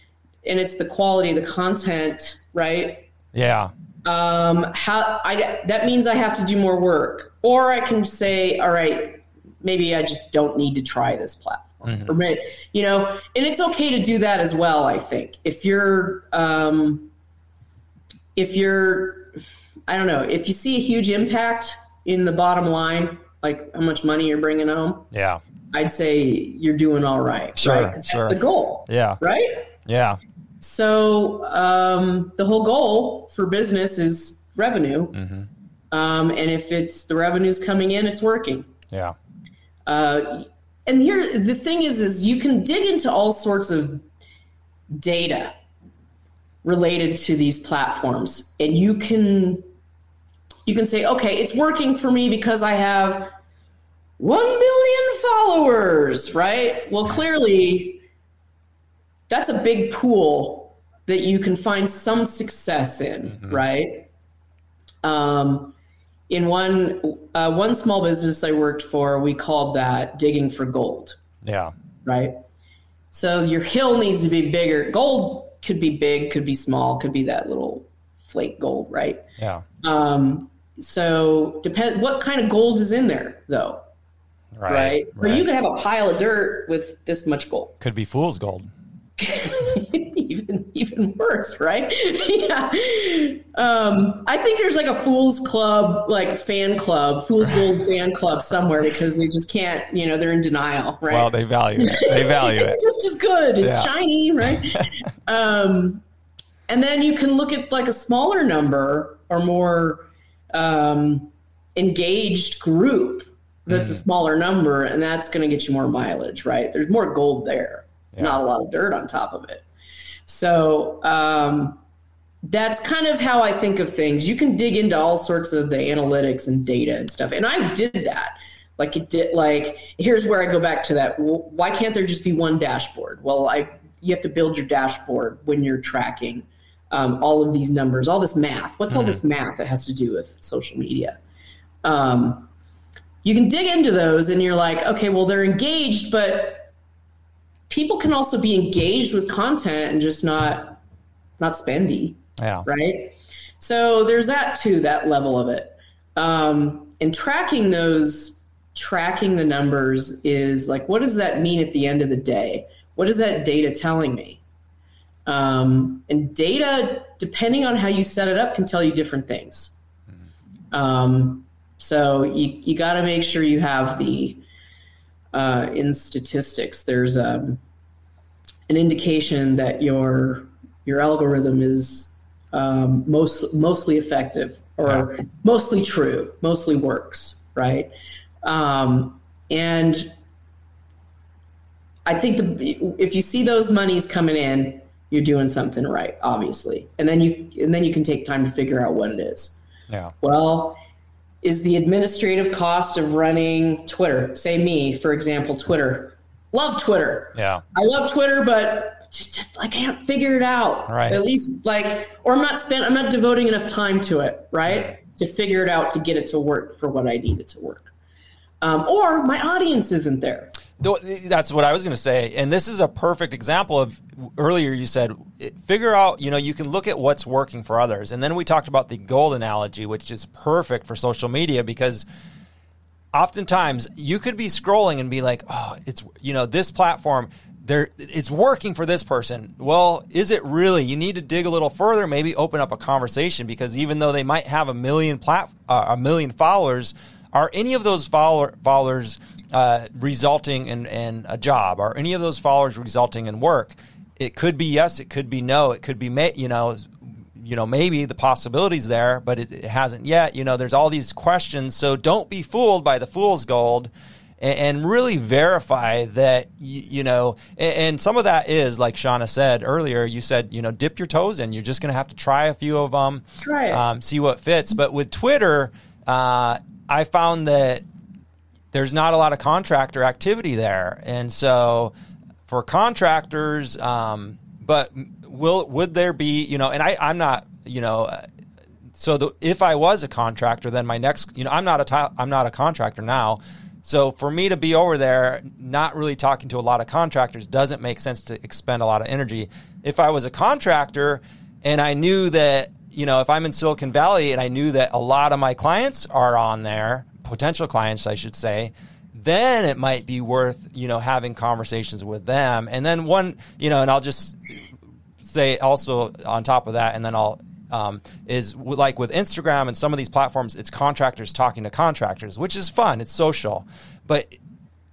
and it's the quality of the content, right? Yeah. Um, how I that means I have to do more work, or I can say, all right, maybe I just don't need to try this platform. Mm-hmm. Or maybe, you know, and it's okay to do that as well. I think if you're, um, if you're, I don't know, if you see a huge impact in the bottom line, like how much money you're bringing home, yeah, I'd say you're doing all right. Sure, right? That's sure. the goal. Yeah, right. Yeah. So um, the whole goal for business is revenue, mm-hmm. um, and if it's the revenue's coming in, it's working. Yeah. Uh, and here the thing is is you can dig into all sorts of data related to these platforms and you can you can say okay it's working for me because i have 1 million followers right well clearly that's a big pool that you can find some success in mm-hmm. right um, in one uh, one small business I worked for, we called that digging for gold. Yeah. Right. So your hill needs to be bigger. Gold could be big, could be small, could be that little flake gold, right? Yeah. Um, so depend what kind of gold is in there though. Right. Right. right. Or you could have a pile of dirt with this much gold. Could be fool's gold. even even worse, right? yeah. Um, I think there's like a Fools Club, like fan club, Fools Gold fan club somewhere because they just can't, you know, they're in denial, right? Well, they value it. They value it's it. It's just as good. It's Yeah. shiny, right? um, and then you can look at like a smaller number or more um, engaged group that's a smaller number, and that's going to get you more mileage, right? There's more gold there, Yeah. not a lot of dirt on top of it. So um, that's kind of how I think of things. You can dig into all sorts of the analytics and data and stuff, and I did that. Like it did. Like here's where I go back to that. Why can't there just be one dashboard? Well, I you have to build your dashboard when you're tracking um, all of these numbers, all this math. What's all this math that has to do with social media? Um, you can dig into those, and you're like, okay, well, they're engaged, but people can also be engaged with content and just not not spendy Yeah. right? So there's that too, that level of it. Um, and tracking those, tracking the numbers is like, what does that mean at the end of the day? What is that data telling me? Um, and data, depending on how you set it up, can tell you different things. Um, so you you got to make sure you have the uh, in statistics. There's um, an indication that your your algorithm is um, most mostly effective or mostly true, mostly works, right? Um, and I think the if you see those monies coming in, you're doing something right, obviously, and then you and then you can take time to figure out what it is. Yeah. Well, is the administrative cost of running Twitter? Say me, for example, Twitter. Love Twitter. Yeah. I love Twitter, but just, just I can't figure it out. Right. At least like, or I'm not spent. I'm not devoting enough time to it. Right. To figure it out to get it to work for what I need it to work. Um, or my audience isn't there. that's what I was going to say. And this is a perfect example of earlier you said, figure out, you know, you can look at what's working for others. And then we talked about the gold analogy, which is perfect for social media because oftentimes you could be scrolling and be like, oh, it's, you know, this platform, there it's working for this person. Well, is it really? You need to dig a little further, maybe open up a conversation because even though they might have a million plat, uh, a million followers, are any of those follower, followers uh, resulting in, in a job? Are any of those followers resulting in work? It could be yes, it could be no, it could be you know, you know maybe the possibilities there, but it, it hasn't yet. You know, there's all these questions, so don't be fooled by the fool's gold and, really verify that you, you know and, some of that is like Shawna said earlier you said you know dip your toes in. You're just going to have to try a few of them try um, see what fits. But with twitter uh, i found that there's not a lot of contractor activity there. And so for contractors um, but will would there be you know and I, i'm not you know so the, if I was a contractor, then my next, you know, I'm not a I'm not a contractor now. So for me to be over there, not really talking to a lot of contractors, doesn't make sense to expend a lot of energy. If I was a contractor and I knew that, you know, if I'm in Silicon Valley and I knew that a lot of my clients are on there, potential clients, I should say, then it might be worth, you know, having conversations with them. And then one, you know, and I'll just say also on top of that, and then I'll um, is like with Instagram and some of these platforms, it's contractors talking to contractors, which is fun. It's social, but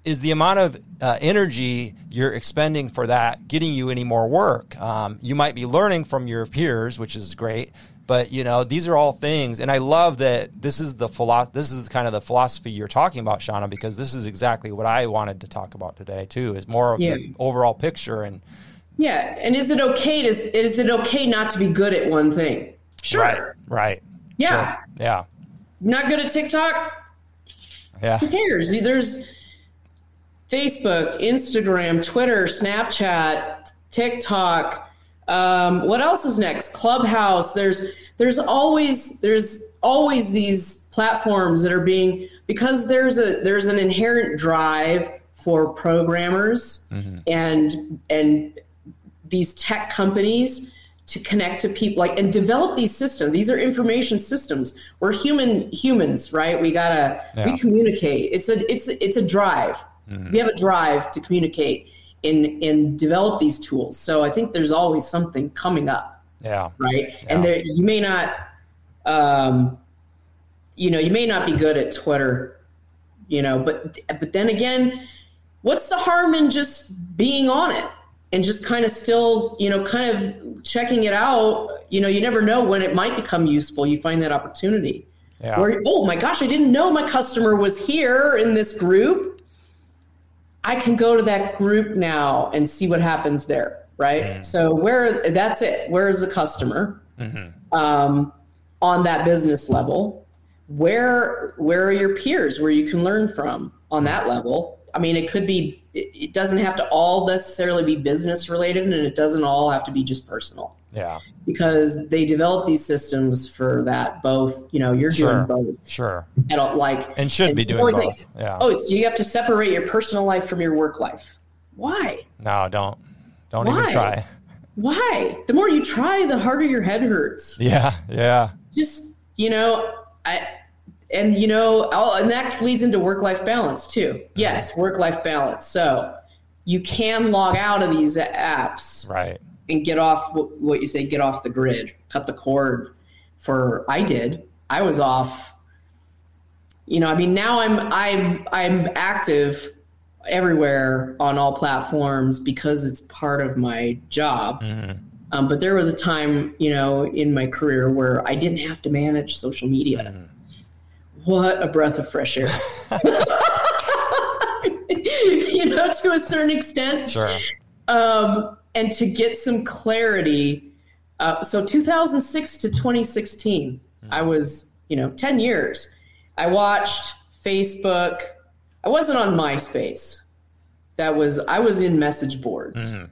is the amount of uh, energy you're expending for that getting you any more work? Um, you might be learning from your peers, which is great, but you know these are all things, and I love that this is the philo- This is kind of the philosophy you're talking about, Shawna, because this is exactly what I wanted to talk about today too. Is more of yeah. the overall picture and yeah, and is it okay to is it okay not to be good at one thing? Sure. Right. Right. Yeah. Sure. Yeah. Not good at TikTok? Yeah. Who cares? There's Facebook, Instagram, Twitter, Snapchat, TikTok. Um, what else is next? Clubhouse. There's there's always there's always these platforms that are being because there's a there's an inherent drive for programmers mm-hmm. and and these tech companies to connect to people like and develop these systems. These are information systems. We're human humans right? We gotta yeah. we communicate. It's a it's it's a drive. Mm-hmm. we have a drive to communicate and and develop these tools. So i think there's always something coming up. Yeah. Right? Yeah. and there you may not um you know you may not be good at twitter you know but but then again what's the harm in just being on it and just kind of still, you know, kind of checking it out. You know, you never know when it might become useful. You find that opportunity. Yeah. Where, oh my gosh, I didn't know my customer was here in this group. I can go to that group now and see what happens there, right? Mm. So where that's it. Where is the customer mm-hmm. um, on that business level? Where where are your peers where you can learn from on that level? I mean, it could be, it doesn't have to all necessarily be business related and it doesn't all have to be just personal. Yeah. Because they develop these systems for that both, you know, you're sure. doing both. Sure. And like, and should and be doing both. Like, yeah. Oh, so you have to separate your personal life from your work life. Why? No, don't. Don't Why? even try. Why? The more you try, the harder your head hurts. Yeah. Yeah. Just, you know, I, and you know, and that leads into work life balance too. Yes, work life balance. So you can log out of these apps, right, and get off what you say, get off the grid, cut the cord. For I did, I was off. You know, I mean, now I'm I'm I'm active everywhere on all platforms because it's part of my job. Mm-hmm. Um, but there was a time, you know, in my career where I didn't have to manage social media. Mm-hmm what a breath of fresh air. you know, to a certain extent. Sure. Um, and to get some clarity. Uh, so 2006 to 2016, mm. I was, you know, 10 years. I watched Facebook. I wasn't on MySpace. That was, I was in message boards. Mm-hmm.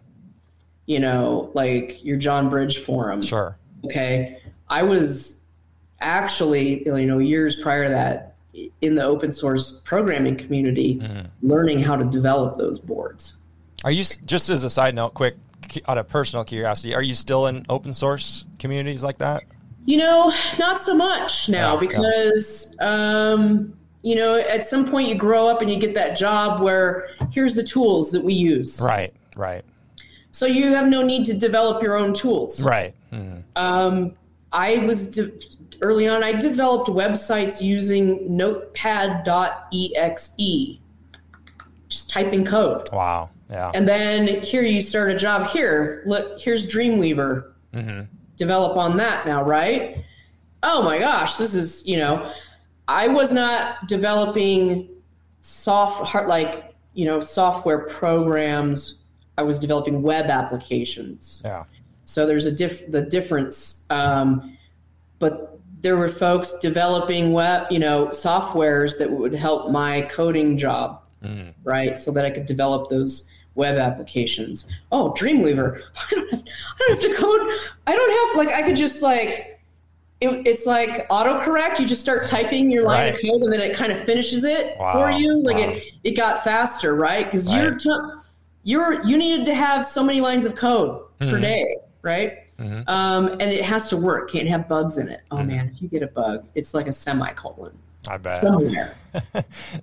You know, like your John Bridge forum. Sure. Okay. I was actually, you know, years prior to that, in the open source programming community, mm-hmm. learning how to develop those boards. Are you just as a side note, quick out of personal curiosity, are you still in open source communities like that? You know, not so much now yeah, because. Um, you know, at some point you grow up and you get that job where here's the tools that we use. Right, right. So you have no need to develop your own tools. Right. Mm-hmm. Um, I was de- early on. I developed websites using Notepad.exe, just typing code. Wow. Yeah. And then here you start a job here. Look, here's Dreamweaver. Mm-hmm. Develop on that now, right? Oh my gosh, this is you know, I was not developing soft like you know software programs. I was developing web applications. Yeah. So there's a diff the difference, um, but there were folks developing web you know softwares that would help my coding job. Mm. Right, so that I could develop those web applications. Oh, Dreamweaver. I don't have, I don't have to code. I don't have like I could just like it, it's like autocorrect. You just start typing your line right. of code and then it kind of finishes it wow. for you. Like wow. it it got faster, right? Because right. you're t- you're you needed to have so many lines of code mm-hmm. per day, right? Mm-hmm. Um, and it has to work. Can't have bugs in it. Oh mm-hmm. man, if you get a bug, it's like a semicolon. I bet somewhere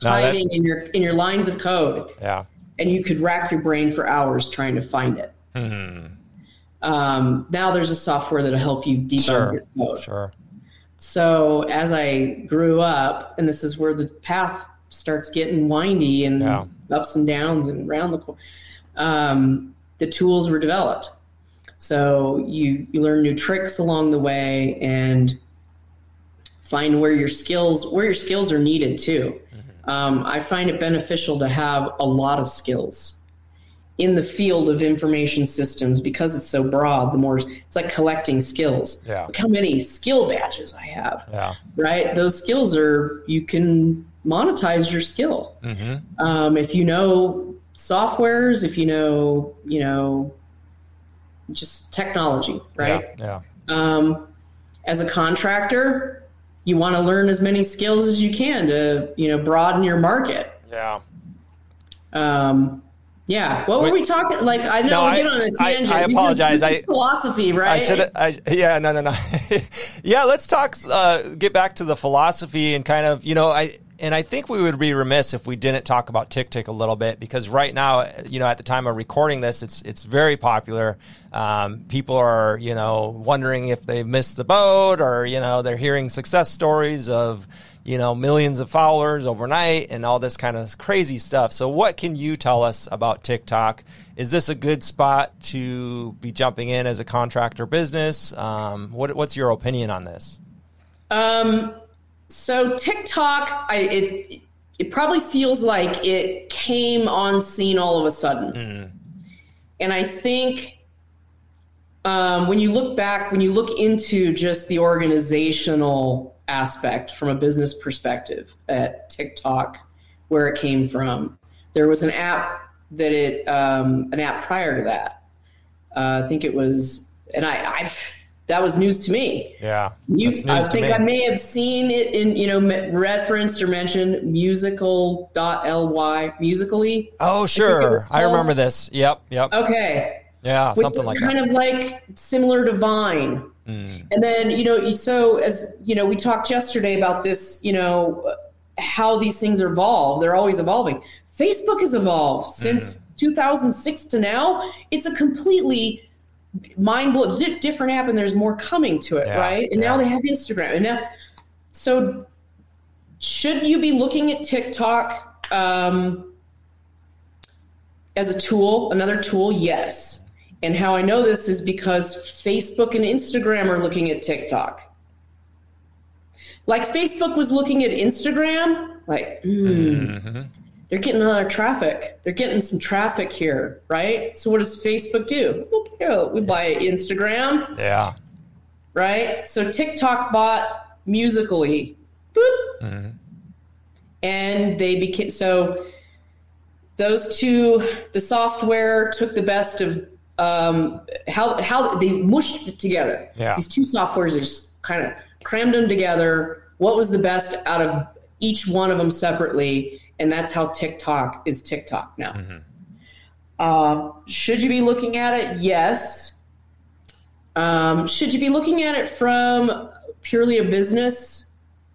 hiding that... in your in your lines of code. Yeah and you could rack your brain for hours trying to find it. Mm-hmm. Um, now there's a software that'll help you debug sure. your code. Sure. So as I grew up, and this is where the path starts getting windy and yeah. ups and downs and round the corner, um, the tools were developed. So you you learn new tricks along the way and find where your skills where your skills are needed too. Um, I find it beneficial to have a lot of skills in the field of information systems because it's so broad. The more it's like collecting skills. Yeah. Look how many skill badges I have. Yeah. Right. Those skills are you can monetize your skill. Mm-hmm. Um, if you know softwares, if you know you know just technology, right? Yeah. yeah. Um, as a contractor, you want to learn as many skills as you can to you know broaden your market. Yeah. Um, yeah. What were we talking? Like, I know no, we get on a tangent. I, I apologize. I philosophy, right? I should. I, yeah. No. No. No. yeah. Let's talk. Uh, get back to the philosophy and kind of. You know. I and I think we would be remiss if we didn't talk about TikTok a little bit because right now, you know, at the time of recording this, it's it's very popular. Um, people are, you know, wondering if they've missed the boat or you know they're hearing success stories of you know millions of followers overnight and all this kind of crazy stuff. So, what can you tell us about TikTok? Is this a good spot to be jumping in as a contractor business? Um, what, what's your opinion on this? Um so TikTok, I, it it probably feels like it came on scene all of a sudden, mm. and I think um, when you look back, when you look into just the organizational aspect from a business perspective at TikTok, where it came from, there was an app that it um, an app prior to that. Uh, I think it was, and I I've that was news to me. Yeah, you, I think I may have seen it in you know referenced or mentioned musical.ly musically. Oh sure, I, I, remember this. Yep, yep. Okay. Yeah, Which something like kind that. of like similar to Vine. Mm. And then you know, so as you know, we talked yesterday about this. You know, how these things evolve. They're always evolving. Facebook has evolved since mm. 2006 to now. It's a completely mind blowing different app and there's more coming to it yeah, right? And yeah. now they have instagram. And now so should you be looking at tiktok um, as a tool another tool? Yes. And how i know this is because facebook and instagram are looking at tiktok. Like facebook was looking at instagram like mm, mm-hmm they're getting a lot of traffic. They're getting some traffic here, right? So what does Facebook do? We buy Instagram. Yeah. Right? So TikTok bought Musical.ly. Mm-hmm. And they became so those two, the software took the best of um, how how they mushed it together. Yeah. These two softwares just kind of crammed them together. What was the best out of each one of them separately, and that's how TikTok is TikTok now. Mm-hmm. Uh, should you be looking at it? Yes. Um, should you be looking at it from purely a business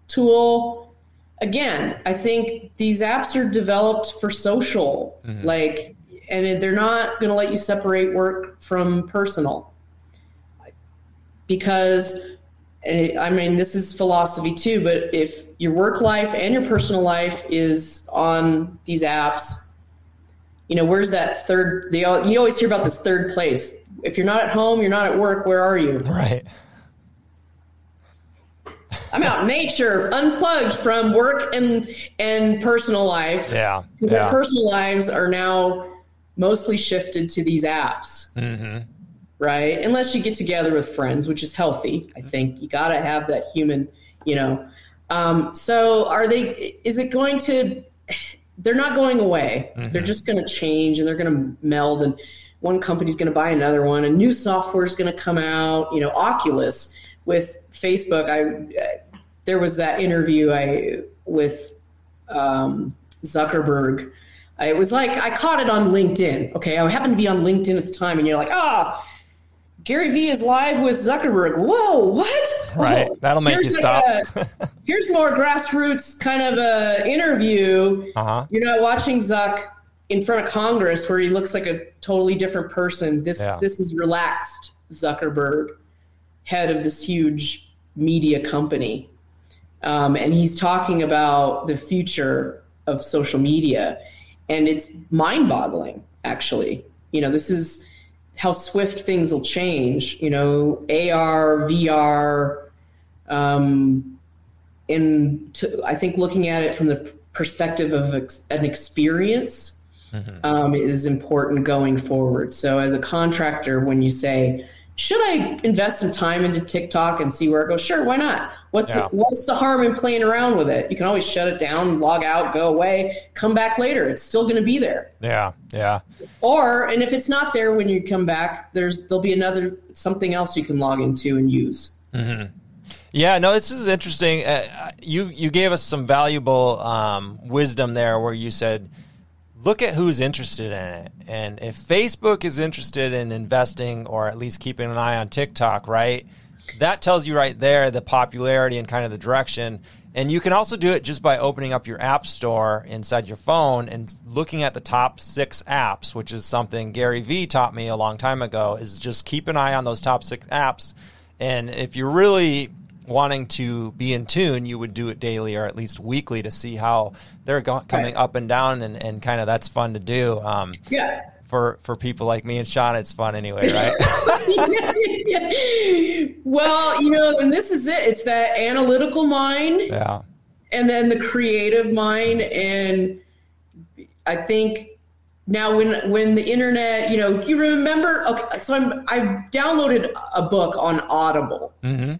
tool? Again, I think these apps are developed for social, mm-hmm. like, and they're not going to let you separate work from personal because I mean, this is philosophy too, but if your work life and your personal life is on these apps, you know, where's that third? They, you always hear about this third place. If you're not at home, you're not at work. Where are you? Right. I'm out in nature, unplugged from work and and personal life. Yeah. yeah. personal lives are now mostly shifted to these apps. Mm-hmm. Right. Unless you get together with friends, which is healthy. I think you got to have that human, you know. Um, so are they, is it going to, they're not going away. Mm-hmm. They're just going to change and they're going to meld and one company's going to buy another one and new software is going to come out, you know, Oculus with Facebook. I, there was that interview I with um, Zuckerberg. It was like I caught it on LinkedIn. Okay, I happened to be on LinkedIn at the time, and you're like, ah, oh, Gary Vee is live with Zuckerberg. Whoa, what? Right, oh, that'll make you stop. a, here's more grassroots kind of a interview. Uh-huh. You're not watching Zuck in front of Congress where he looks like a totally different person. This yeah. this is relaxed Zuckerberg, head of this huge media company, um, and he's talking about the future of social media, and it's mind-boggling. Actually, you know, this is how swift things will change. You know, AR, VR, um, and to, I think looking at it from the perspective of ex- an experience mm-hmm. um, is important going forward. So, as a contractor, when you say, should I invest some time into TikTok and see where it goes? Sure, why not? What's yeah. the, what's the harm in playing around with it? You can always shut it down, log out, go away, come back later. It's still going to be there. Yeah, yeah. Or and if it's not there when you come back, there's there'll be another something else you can log into and use. Mm-hmm. Yeah, no, this is interesting. Uh, you you gave us some valuable um, wisdom there, where you said look at who's interested in it. And if Facebook is interested in investing or at least keeping an eye on TikTok, right? That tells you right there the popularity and kind of the direction. And you can also do it just by opening up your app store inside your phone and looking at the top six apps, which is something Gary Vee taught me a long time ago, is just keep an eye on those top six apps. And if you're really wanting to be in tune, you would do it daily or at least weekly to see how they're go- coming right. up and down, and, and kind of that's fun to do. Um, yeah. For for people like me and Sean, it's fun anyway, right? well, you know, and this is it. It's that analytical mind. Yeah. And then the creative mind, and I think now when when the internet, you know, you remember. Okay, so I'm I downloaded a book on Audible. Mm-hmm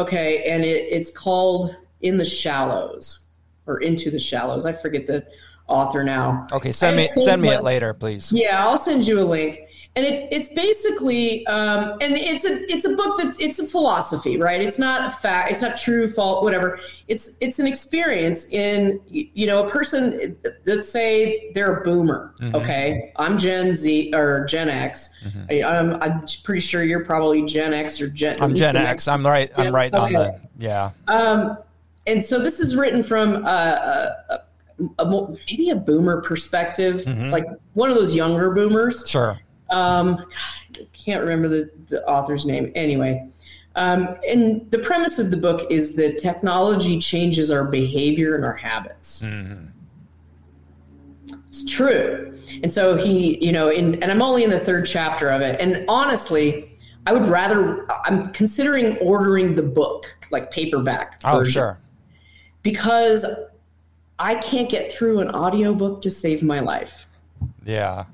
Okay, and it, it's called In the Shallows or Into the Shallows. I forget the author now. Okay, send me send me it later, please. Yeah, I'll send you a link and it's it's basically um, and it's a it's a book that's it's a philosophy right? It's not a fact it's not true fault whatever. It's it's an experience in you know a person let's say they're a boomer mm-hmm. okay? I'm gen z or gen x. Mm-hmm. I, I'm, I'm pretty sure you're probably gen x or gen i'm gen x. I'm right i'm right okay. on the yeah. Um and so this is written from a, a, a maybe a boomer perspective mm-hmm. like one of those younger boomers. Sure um, I can't remember the, the author's name. Anyway, um, and the premise of the book is that technology changes our behavior and our habits. Mm-hmm. It's true. And so he, you know, in, and I'm only in the third chapter of it. And honestly, I would rather, I'm considering ordering the book, like paperback. Oh, sure. Because I can't get through an audiobook to save my life. Yeah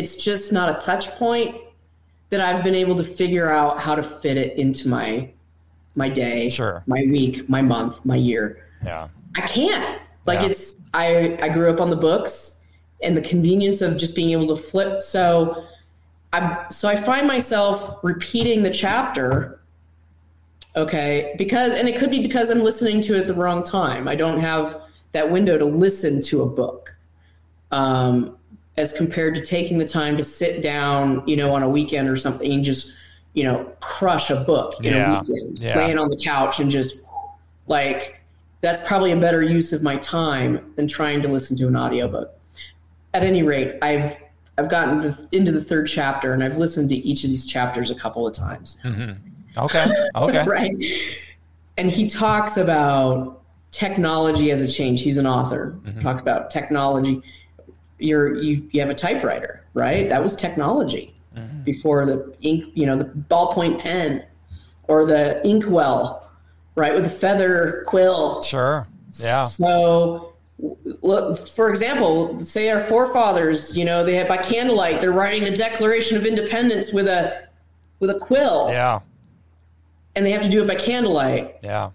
it's just not a touch point that I've been able to figure out how to fit it into my my day, sure. my week, my month, my year. Yeah. I can't. Like yeah. it's I I grew up on the books and the convenience of just being able to flip. So I so I find myself repeating the chapter Okay, because and it could be because I'm listening to it at the wrong time. I don't have that window to listen to a book. Um, as compared to taking the time to sit down, you know, on a weekend or something and just, you know, crush a book in yeah. a weekend, yeah. laying on the couch and just like that's probably a better use of my time than trying to listen to an audiobook. At any rate, I've I've gotten the, into the third chapter and I've listened to each of these chapters a couple of times. Mm-hmm. Okay. Okay. right. And he talks about technology as a change. He's an author. Mm-hmm. Talks about technology. You're you you have a typewriter, right? That was technology mm-hmm. before the ink, you know, the ballpoint pen or the inkwell, right, with the feather quill. Sure. Yeah. So for example, say our forefathers, you know, they had by candlelight, they're writing the Declaration of Independence with a with a quill. Yeah. And they have to do it by candlelight. Yeah.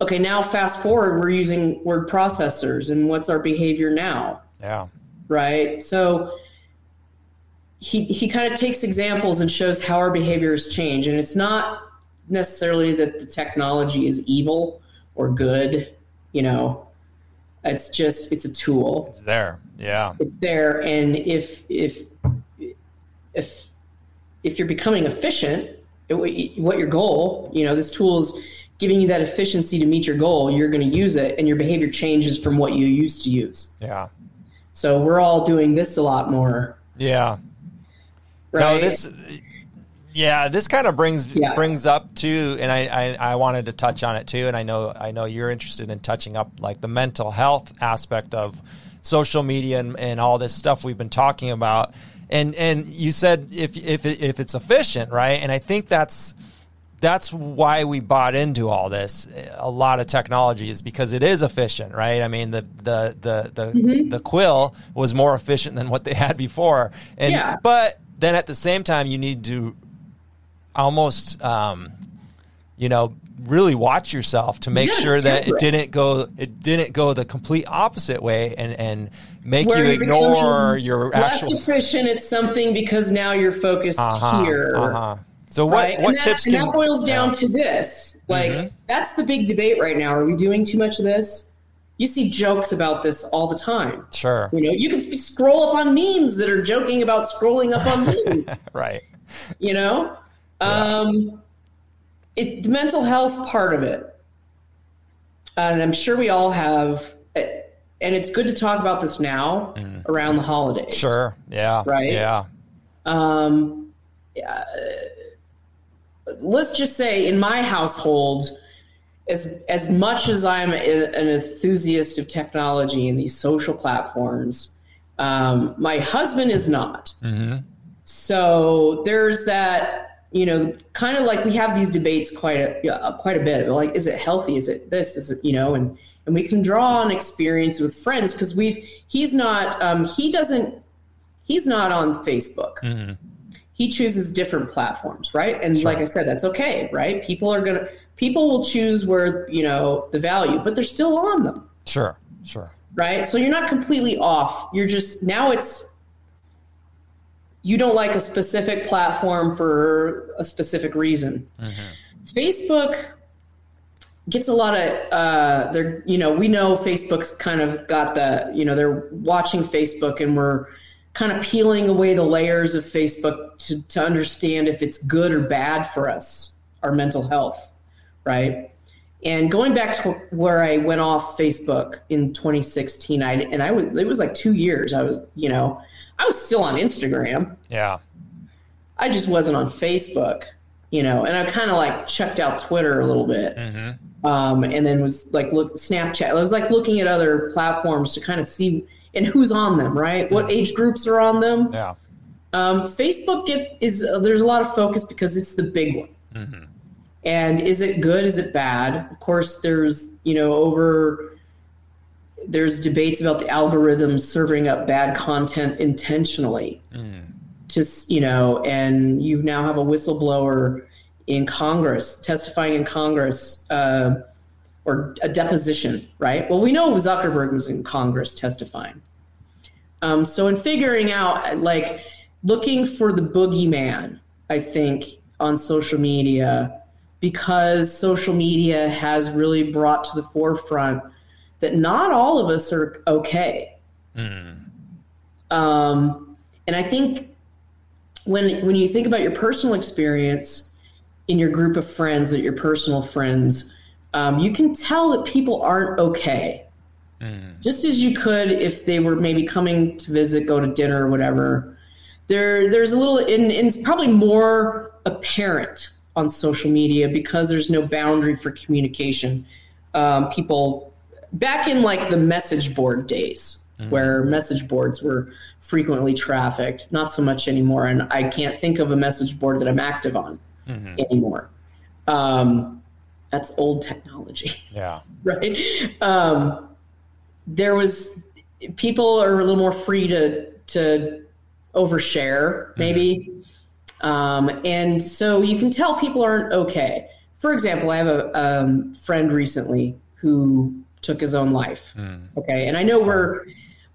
Okay, now fast forward, we're using word processors, and what's our behavior now? Yeah. Right. So he he kind of takes examples and shows how our behaviors change, and it's not necessarily that the technology is evil or good, you know it's just it's a tool. It's there. Yeah. It's there and if if if if you're becoming efficient, what your goal, you know, this tool is giving you that efficiency to meet your goal, you're going to use it and your behavior changes from what you used to use. Yeah. So we're all doing this a lot more. Yeah. Right? No, this yeah, this kind of brings yeah. brings up too, and I, I, I wanted to touch on it too, and I know I know you're interested in touching up like the mental health aspect of social media and, and all this stuff we've been talking about, and and you said if if if it's efficient, right? And I think that's that's why we bought into all this a lot of technology is because it is efficient right i mean the the the the, mm-hmm. the quill was more efficient than what they had before and yeah. but then at the same time you need to almost, um, you know, really watch yourself to make yeah, sure that it didn't go it didn't go the complete opposite way and and make Where you ignore your less actual efficient it's something because now you're focused uh-huh, here. Uh-huh. So what right? what and that, tips and that boils down to this. Like mm-hmm. that's the big debate right now. Are we doing too much of this? You see jokes about this all the time. Sure. You know, you can scroll up on memes that are joking about scrolling up on memes. right. You know? Um, it, the mental health part of it, and I'm sure we all have, and it's good to talk about this now mm. around the holidays. Sure. Yeah. Right. Yeah. Um, yeah. Let's just say in my household, as as much as I'm an enthusiast of technology and these social platforms, um, my husband is not. Mm-hmm. So there's that you know, kind of like we have these debates quite a quite a bit. Like, is it healthy? Is it this? Is it you know? And and we can draw on experience with friends because we've he's not um, he doesn't he's not on Facebook. Mm-hmm. He chooses different platforms, right? And sure. like I said, that's okay, right? People are gonna people will choose where you know the value, but they're still on them. Sure, sure. Right. So you're not completely off. You're just now it's you don't like a specific platform for a specific reason. Mm-hmm. Facebook gets a lot of uh, they're you know we know Facebook's kind of got the you know they're watching Facebook and we're kind of peeling away the layers of Facebook to, to understand if it's good or bad for us, our mental health, right? And going back to where I went off Facebook in 2016, I and I was it was like two years. I was you know I was still on Instagram. Yeah. I just wasn't on Facebook, you know, and I kind of like checked out Twitter a little bit. Mm-hmm. Um, and then was like look Snapchat. I was like looking at other platforms to kind of see and who's on them, right? What age groups are on them? Yeah. Um, Facebook get, is uh, there's a lot of focus because it's the big one. Mm-hmm. And is it good? Is it bad? Of course, there's you know over there's debates about the algorithms serving up bad content intentionally. Mm. Just you know, and you now have a whistleblower in Congress testifying in Congress uh, or a deposition, right? Well, we know Zuckerberg was in Congress testifying. Um, so, in figuring out, like, looking for the boogeyman, I think on social media because social media has really brought to the forefront that not all of us are okay. Mm. Um, and I think when when you think about your personal experience in your group of friends, that your personal friends, um, you can tell that people aren't okay. Mm. Just as you could if they were maybe coming to visit, go to dinner or whatever. There, there's a little, and, and it's probably more apparent on social media because there's no boundary for communication. Um, people back in like the message board days, mm-hmm. where message boards were frequently trafficked, not so much anymore. And I can't think of a message board that I'm active on mm-hmm. anymore. Um, that's old technology. Yeah. right. Um, there was people are a little more free to to overshare, maybe. Mm-hmm um, and so you can tell people aren't okay. For example, I have a um, friend recently who took his own life. Mm. Okay, and I know we're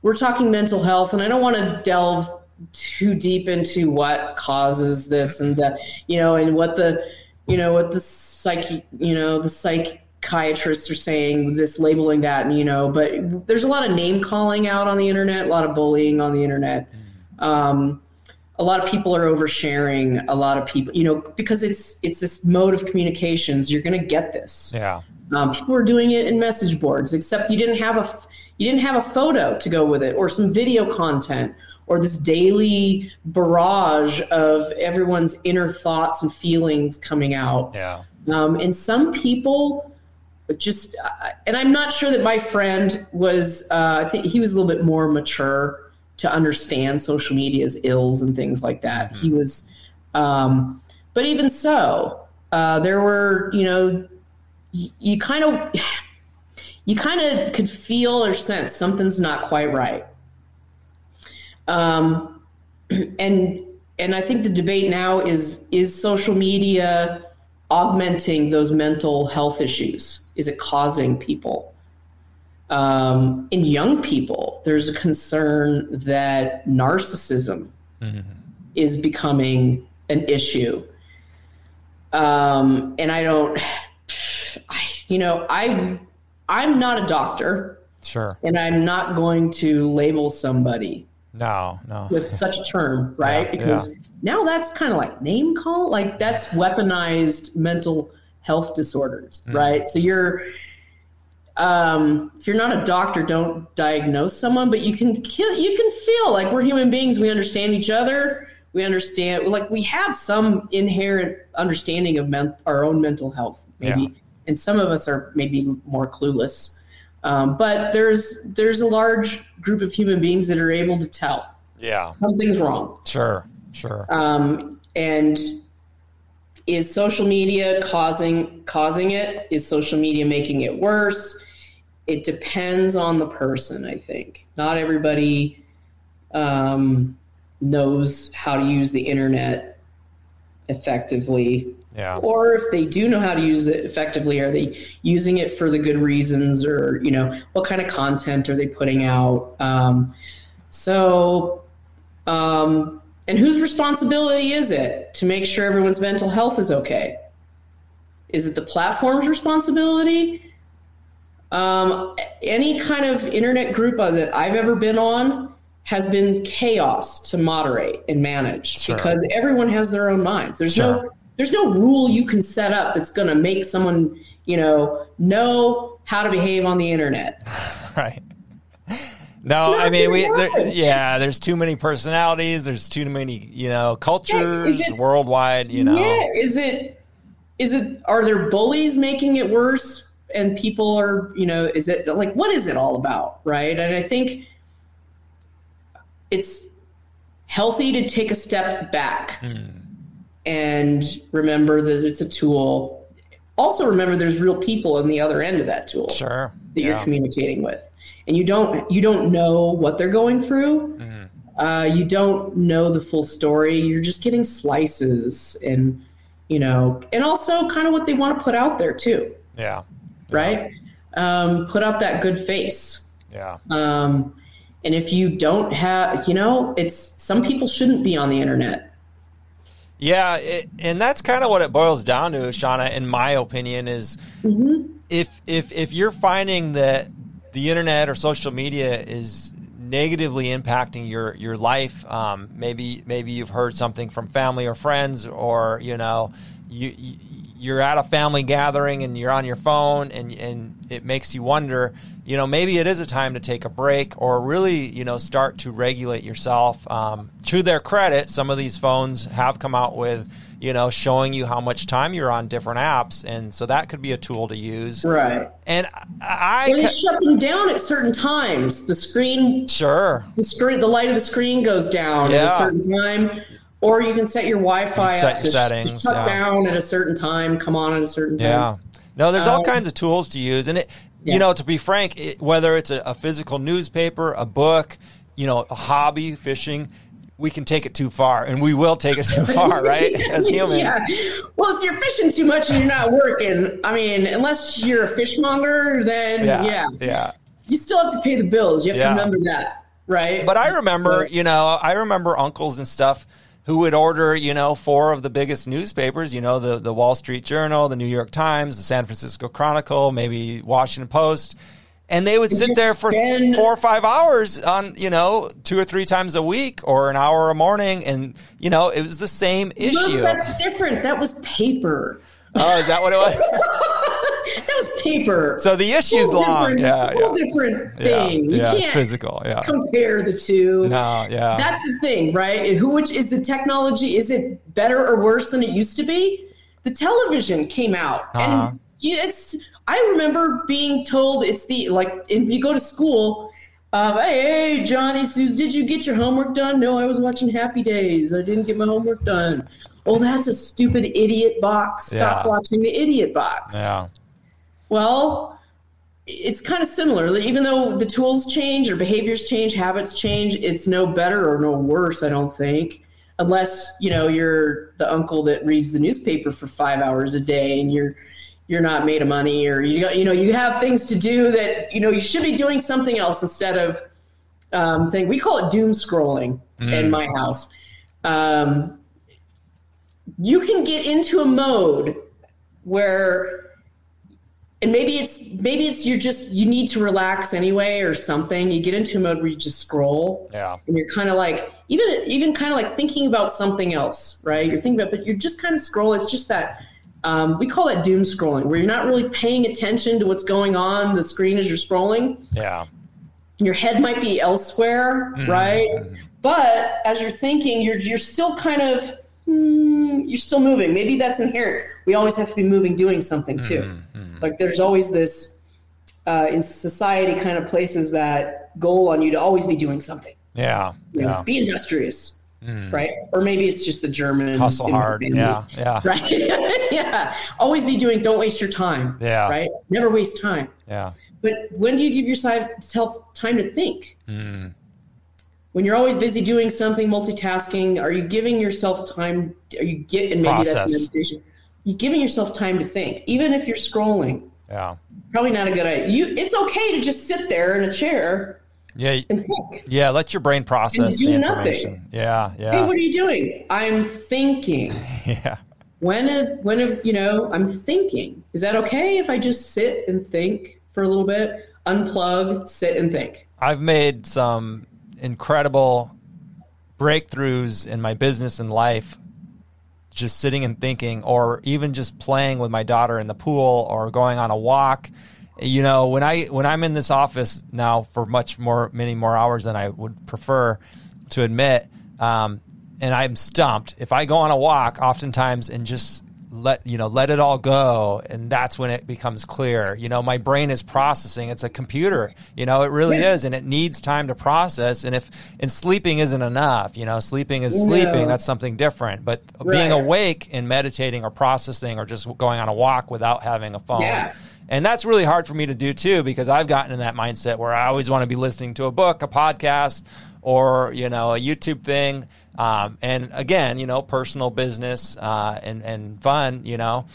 we're talking mental health, and I don't want to delve too deep into what causes this and the you know and what the you know what the psyche you know the psychiatrists are saying this labeling that and you know but there's a lot of name calling out on the internet a lot of bullying on the internet. Um, a lot of people are oversharing a lot of people you know because it's it's this mode of communications. You're going to get this. Yeah. Um, people are doing it in message boards except you didn't have a you didn't have a photo to go with it or some video content or this daily barrage of everyone's inner thoughts and feelings coming out. Yeah um, and some people just uh, and i'm not sure that my friend was uh, i think he was a little bit more mature to understand social media's ills and things like that. Mm-hmm. He was, um, but even so, uh, there were, you know, y- you kind of, you kind of could feel or sense something's not quite right. Um, and and I think the debate now is is social media augmenting those mental health issues? Is it causing people? Um, in young people, there's a concern that narcissism mm-hmm. is becoming an issue. Um, and I don't, I, you know, I, I'm not a doctor. Sure. And I'm not going to label somebody. No, no. With such a term, right? Yeah, because yeah. now that's kind of like name call, like that's weaponized mental health disorders, mm. right? So you're um, if you're not a doctor, don't diagnose someone, but you can kill, you can feel like we're human beings. We understand each other. We understand, like we have some inherent understanding of men, our own mental health, maybe, yeah. and some of us are maybe more clueless. Um, but there's there's a large group of human beings that are able to tell. Yeah, something's wrong. Sure, sure. Um, and is social media causing causing it? Is social media making it worse? it depends on the person, I think. Not everybody um, knows how to use the internet effectively. Yeah. Or if they do know how to use it effectively, are they using it for the good reasons or, you know, what kind of content are they putting out? Um, so, um, and whose responsibility is it to make sure everyone's mental health is okay? Is it the platform's responsibility? Um, any kind of internet group that I've ever been on has been chaos to moderate and manage sure. because everyone has their own minds. There's sure. no there's no rule you can set up that's going to make someone you know know how to behave on the internet. right. No, I mean we. There, yeah, there's too many personalities. There's too many, you know, cultures yeah, it, worldwide. You know, yeah. Is it? Is it? Are there bullies making it worse? and people are, you know, is it like what is it all about, right? And I think it's healthy to take a step back mm. And remember that it's a tool. Also remember there's real people on the other end of that tool. Sure. That yeah. you're communicating with. And you don't you don't know what they're going through. Mm. Uh, you don't know the full story. You're just getting slices and you know, and also kind of what they want to put out there too. Yeah right? Um, put up that good face. Yeah. Um, and if you don't have, you know, it's some people shouldn't be on the internet. Yeah, it, and that's kind of what it boils down to, Shawna. In my opinion, is mm-hmm. if if if you're finding that the internet or social media is negatively impacting your your life, um, maybe maybe you've heard something from family or friends, or you know you, you're at a family gathering and you're on your phone and and it makes you wonder you know maybe it is a time to take a break or really you know start to regulate yourself um, to their credit some of these phones have come out with you know showing you how much time you're on different apps and so that could be a tool to use right and i well, ca- shut them down at certain times the screen sure the screen the light of the screen goes down yeah. at a certain time or you can set your Wi-Fi set up to settings, shut yeah. down at a certain time, come on at a certain time. Yeah. No, there's all um, kinds of tools to use, and it, yeah. you know, to be frank, it, whether it's a, a, physical newspaper, a book, you know, a hobby, fishing, we can take it too far, and we will take it too far, right? As humans. Yeah. Well, if you're fishing too much and you're not working, I mean, unless you're a fishmonger, then yeah, yeah, yeah. you still have to pay the bills. You have to remember that, right? But I remember, you know, I remember uncles and stuff who would order, you know, four of the biggest newspapers, you know, the, the Wall Street Journal, the New York Times, the San Francisco Chronicle, maybe Washington Post. And they would sit there for spend- four or five hours on, you know, two or three times a week or an hour a morning. And, you know, it was the same issue. No, that's different. That was paper. Oh, is that what it was? that was paper. So the issue's long. Yeah, whole yeah. different thing. Yeah, yeah it's physical. Yeah. Compare the two. No, yeah. That's the thing, right? Who which is the technology? Is it better or worse than it used to be? The television came out, uh-huh. and it's. I remember being told it's the like if you go to school. Um, hey, hey, Johnny, Suze, did you get your homework done? No, I was watching Happy Days. I didn't get my homework done. Oh, that's a stupid idiot box. Stop yeah. watching the idiot box. Yeah. Well, it's kind of similar. Even though the tools change or behaviors change, habits change, it's no better or no worse, I don't think. Unless, you know, you're the uncle that reads the newspaper for five hours a day and you're you're not made of money or you you know you have things to do that you know you should be doing something else instead of um, thing we call it doom scrolling mm. in my house. Um, you can get into a mode where and maybe it's maybe it's you're just you need to relax anyway or something. You get into a mode where you just scroll yeah. and you're kind of like even even kind of like thinking about something else right? You're thinking about but you're just kind of scroll it's just that um, we call that doom scrolling where you're not really paying attention to what's going on the screen as you're scrolling yeah and your head might be elsewhere mm-hmm. right but as you're thinking you're you're still kind of mm, you're still moving. Maybe that's inherent. We always have to be moving, doing something too. Mm-hmm. Like there's always this uh, in society kind of places that goal on you to always be doing something. Yeah. You know, yeah. Be industrious. Mm. Right. Or maybe it's just the German hustle hard. Yeah. Yeah. Right. yeah. Always be doing, don't waste your time. Yeah. Right. Never waste time. Yeah. But when do you give yourself time to think? Mm when you're always busy doing something, multitasking, are you giving yourself time? Are you get and maybe Process. that's meditation? You giving yourself time to think, even if you're scrolling. Yeah. Probably not a good idea. You, it's okay to just sit there in a chair. Yeah. And think. Yeah. Let your brain process the information. Nothing. Yeah. Yeah. Hey, what are you doing? I'm thinking. yeah. When, when, you know, I'm thinking. Is that okay if I just sit and think for a little bit? Unplug, sit and think. I've made some incredible breakthroughs in my business and life just sitting and thinking or even just playing with my daughter in the pool or going on a walk you know when i when i'm in this office now for much more many more hours than i would prefer to admit um, and i'm stumped. If i go on a walk oftentimes and just let you know let it all go and that's when it becomes clear you know my brain is processing it's a computer you know it really yeah. is and it needs time to process and if and sleeping isn't enough you know sleeping is sleeping that's something different but right. being awake and meditating or processing or just going on a walk without having a phone yeah. And that's really hard for me to do too because I've gotten in that mindset where I always want to be listening to a book, a podcast, or you know a YouTube thing. Um, and again, you know, personal business uh, and and fun. You know,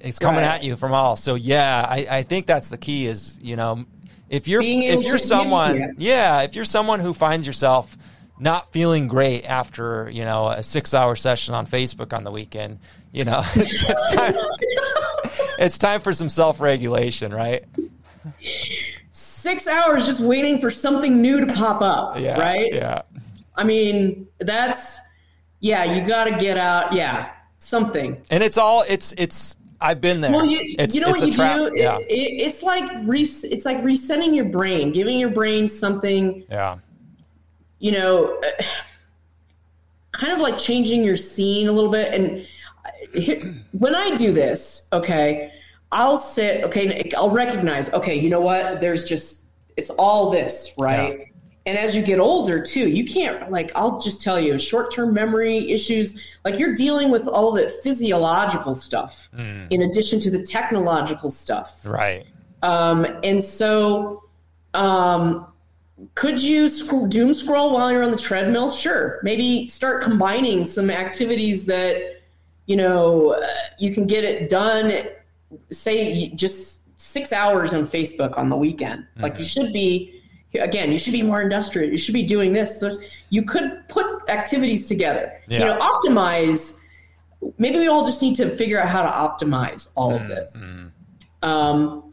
it's coming right. at you from all. So yeah, I, I think that's the key. Is you know, if you're if you're someone, yeah. if you're someone who finds yourself not feeling great after you know a six hour session on Facebook on the weekend. You know, it's, it's time. it's time for some self regulation, right? Six hours just waiting for something new to pop up, yeah, right? Yeah. I mean, that's yeah. You got to get out. Yeah, something. And it's all it's it's. I've been there. Well, you, it's, you know what you trap. do? Yeah. It, it, it's like re, it's like resetting your brain, giving your brain something yeah. you know, kind of like changing your scene a little bit. And here, when I do this, okay, I'll sit, okay, I'll recognize, okay, you know what? There's just, it's all this, right? Yeah. And as you get older too, you can't, like, I'll just tell you, short term memory issues, like you're dealing with all the physiological stuff in addition to the technological stuff. Right. Um, and so, um, could you sc- doom scroll while you're on the treadmill? Sure. Maybe start combining some activities that, you know, uh, you can get it done, say just six hours on Facebook on the weekend. Mm-hmm. Like you should be, again, you should be more industrial. You should be doing this. There's, you could put activities together, yeah. you know, optimize. Maybe we all just need to figure out how to optimize all of this. Mm-hmm. Um,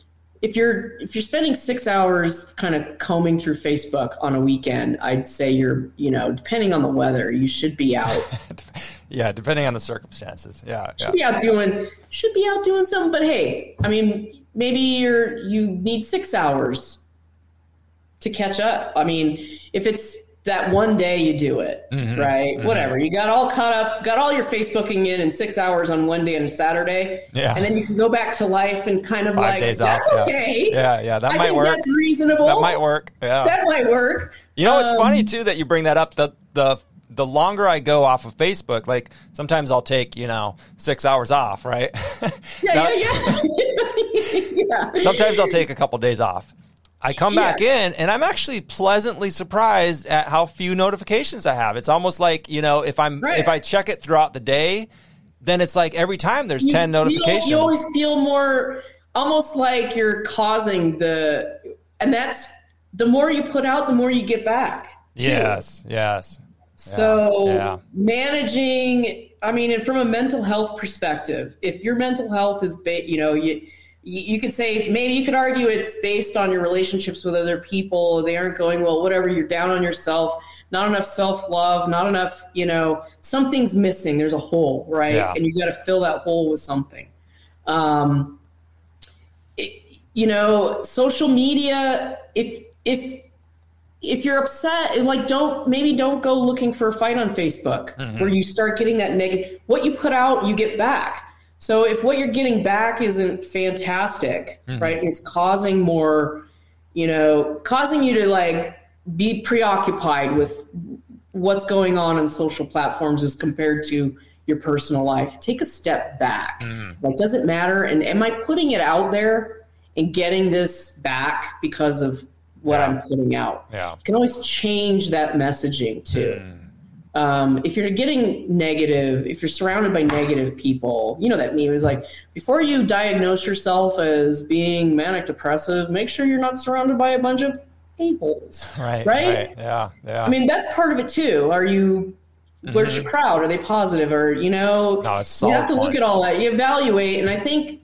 if you're if you're spending six hours kind of combing through Facebook on a weekend, I'd say you're you know depending on the weather, you should be out. yeah, depending on the circumstances. Yeah, should yeah. be out doing should be out doing something. But hey, I mean, maybe you're you need six hours to catch up. I mean, if it's that one day you do it, mm-hmm, right? Mm-hmm. Whatever. You got all caught up, got all your Facebooking in in six hours on one day and a Saturday. Yeah. And then you can go back to life and kind of Five like, days that's off, okay. Yeah, yeah, that I might work. That's reasonable. That might work. Yeah. That might work. You know, it's um, funny too that you bring that up. The the the longer I go off of Facebook, like sometimes I'll take, you know, six hours off, right? Yeah, now, yeah, yeah. yeah. Sometimes I'll take a couple days off. I come back yeah. in and I'm actually pleasantly surprised at how few notifications I have. It's almost like, you know, if I'm right. if I check it throughout the day, then it's like every time there's you 10 feel, notifications. You always feel more almost like you're causing the and that's the more you put out, the more you get back. Too. Yes, yes. So yeah. managing I mean, and from a mental health perspective, if your mental health is ba- you know, you you could say maybe you could argue it's based on your relationships with other people. They aren't going well whatever you're down on yourself. Not enough self-love not enough you know something's missing. There's a hole right? Yeah. and you got to fill that hole with something. Um, it, you know social media if if if you're upset like don't maybe don't go looking for a fight on facebook mm-hmm. where you start getting that negative what you put out you get back so if what you're getting back isn't fantastic, mm-hmm. right? It's causing more, you know, causing you to like be preoccupied with what's going on in social platforms as compared to your personal life. Take a step back. Mm-hmm. Like, does it matter? And am I putting it out there and getting this back because of what yeah. I'm putting out? Yeah. You can always change that messaging too. Mm. Um, if you're getting negative, if you're surrounded by negative people, you know that meme is like before you diagnose yourself as being manic depressive, make sure you're not surrounded by a bunch of a-holes. Right. Right. right. Yeah. Yeah. I mean, that's part of it too. Are you? Where's mm-hmm. your crowd? Are they positive? Or you know, no, it's you have to point. look at all that. You evaluate, and I think,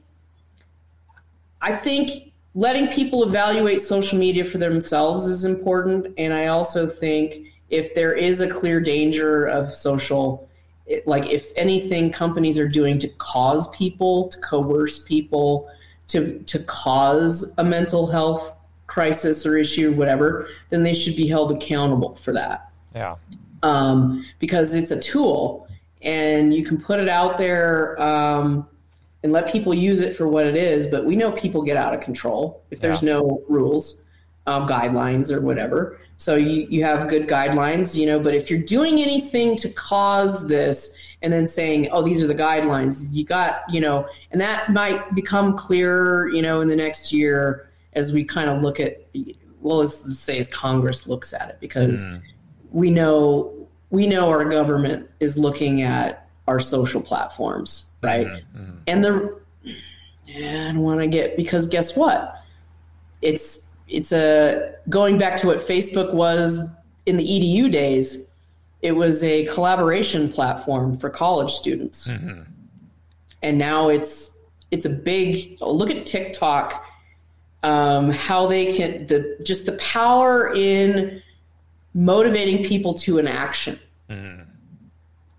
I think letting people evaluate social media for themselves is important, and I also think if there is a clear danger of social it, like if anything companies are doing to cause people to coerce people to to cause a mental health crisis or issue or whatever then they should be held accountable for that. Yeah. Um, because it's a tool and you can put it out there um, and let people use it for what it is but we know people get out of control if there's Yeah. no rules um, guidelines or whatever so you, you have good guidelines, you know, but if you're doing anything to cause this and then saying, oh, these are the guidelines, you got, you know, and that might become clearer, you know, in the next year as we kind of look at, well, let's say as Congress looks at it, because Mm. we know we know our government is looking at our social platforms, right? Mhm. And the yeah, I don't want to get because guess what? It's it's a going back to what Facebook was in the EDU days. it was a collaboration platform for college students. Mm-hmm. And now it's it's a big look at TikTok um, how they can the just the power in motivating people to an action. Mm-hmm.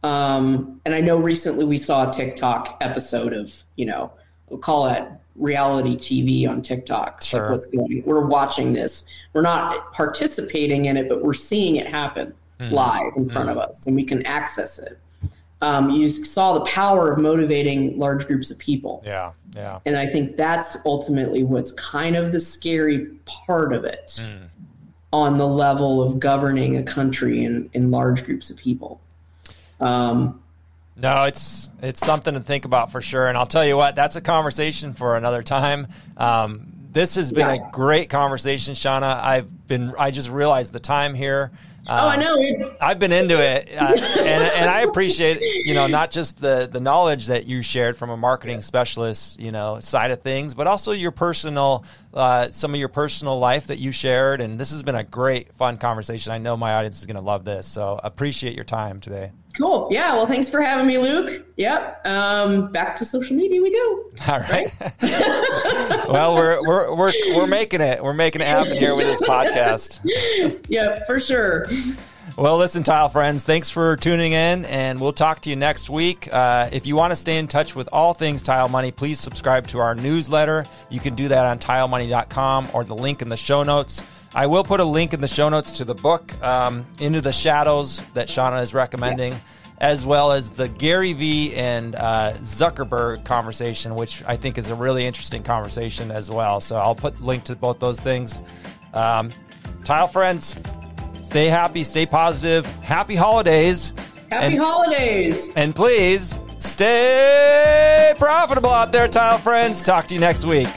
Um, and I know recently we saw a TikTok episode of you know we'll call it reality TV on TikTok. Sure. Like what's going? We're watching this. We're not participating in it, but we're seeing it happen mm-hmm. live in front mm-hmm. of us, and we can access it. Um, you saw the power of motivating large groups of people. Yeah, yeah. And I think that's ultimately what's kind of the scary part of it mm. on the level of governing a country in, in large groups of people. Um, no, it's it's something to think about for sure. And I'll tell you what, that's a conversation for another time. Um, this has been yeah. a great conversation, Shawna. I've been I just realized the time here. Um, oh, I know. I've been into it, uh, and, and I appreciate you know not just the the knowledge that you shared from a marketing specialist you know side of things, but also your personal uh, some of your personal life that you shared. And this has been a great, fun conversation. I know my audience is going to love this, so appreciate your time today. Cool. Yeah. Well, thanks for having me, Luke. Yep. Um, back to social media we go. All right. well, we're, we're, we're, we're making it. We're making it happen here with this podcast. yep, for sure. Well, listen, Tile friends, thanks for tuning in, and we'll talk to you next week. Uh, if you want to stay in touch with all things Tile Money, please subscribe to our newsletter. You can do that on tilemoney.com or the link in the show notes. I will put a link in the show notes to the book, um, Into the Shadows, that Shawna is recommending, yeah. as well as the Gary Vee and uh, Zuckerberg conversation, which I think is a really interesting conversation as well. So I'll put link to both those things. Um, tile friends, stay happy, stay positive. Happy holidays. Happy and, holidays. And please stay profitable out there, tile friends. Talk to you next week.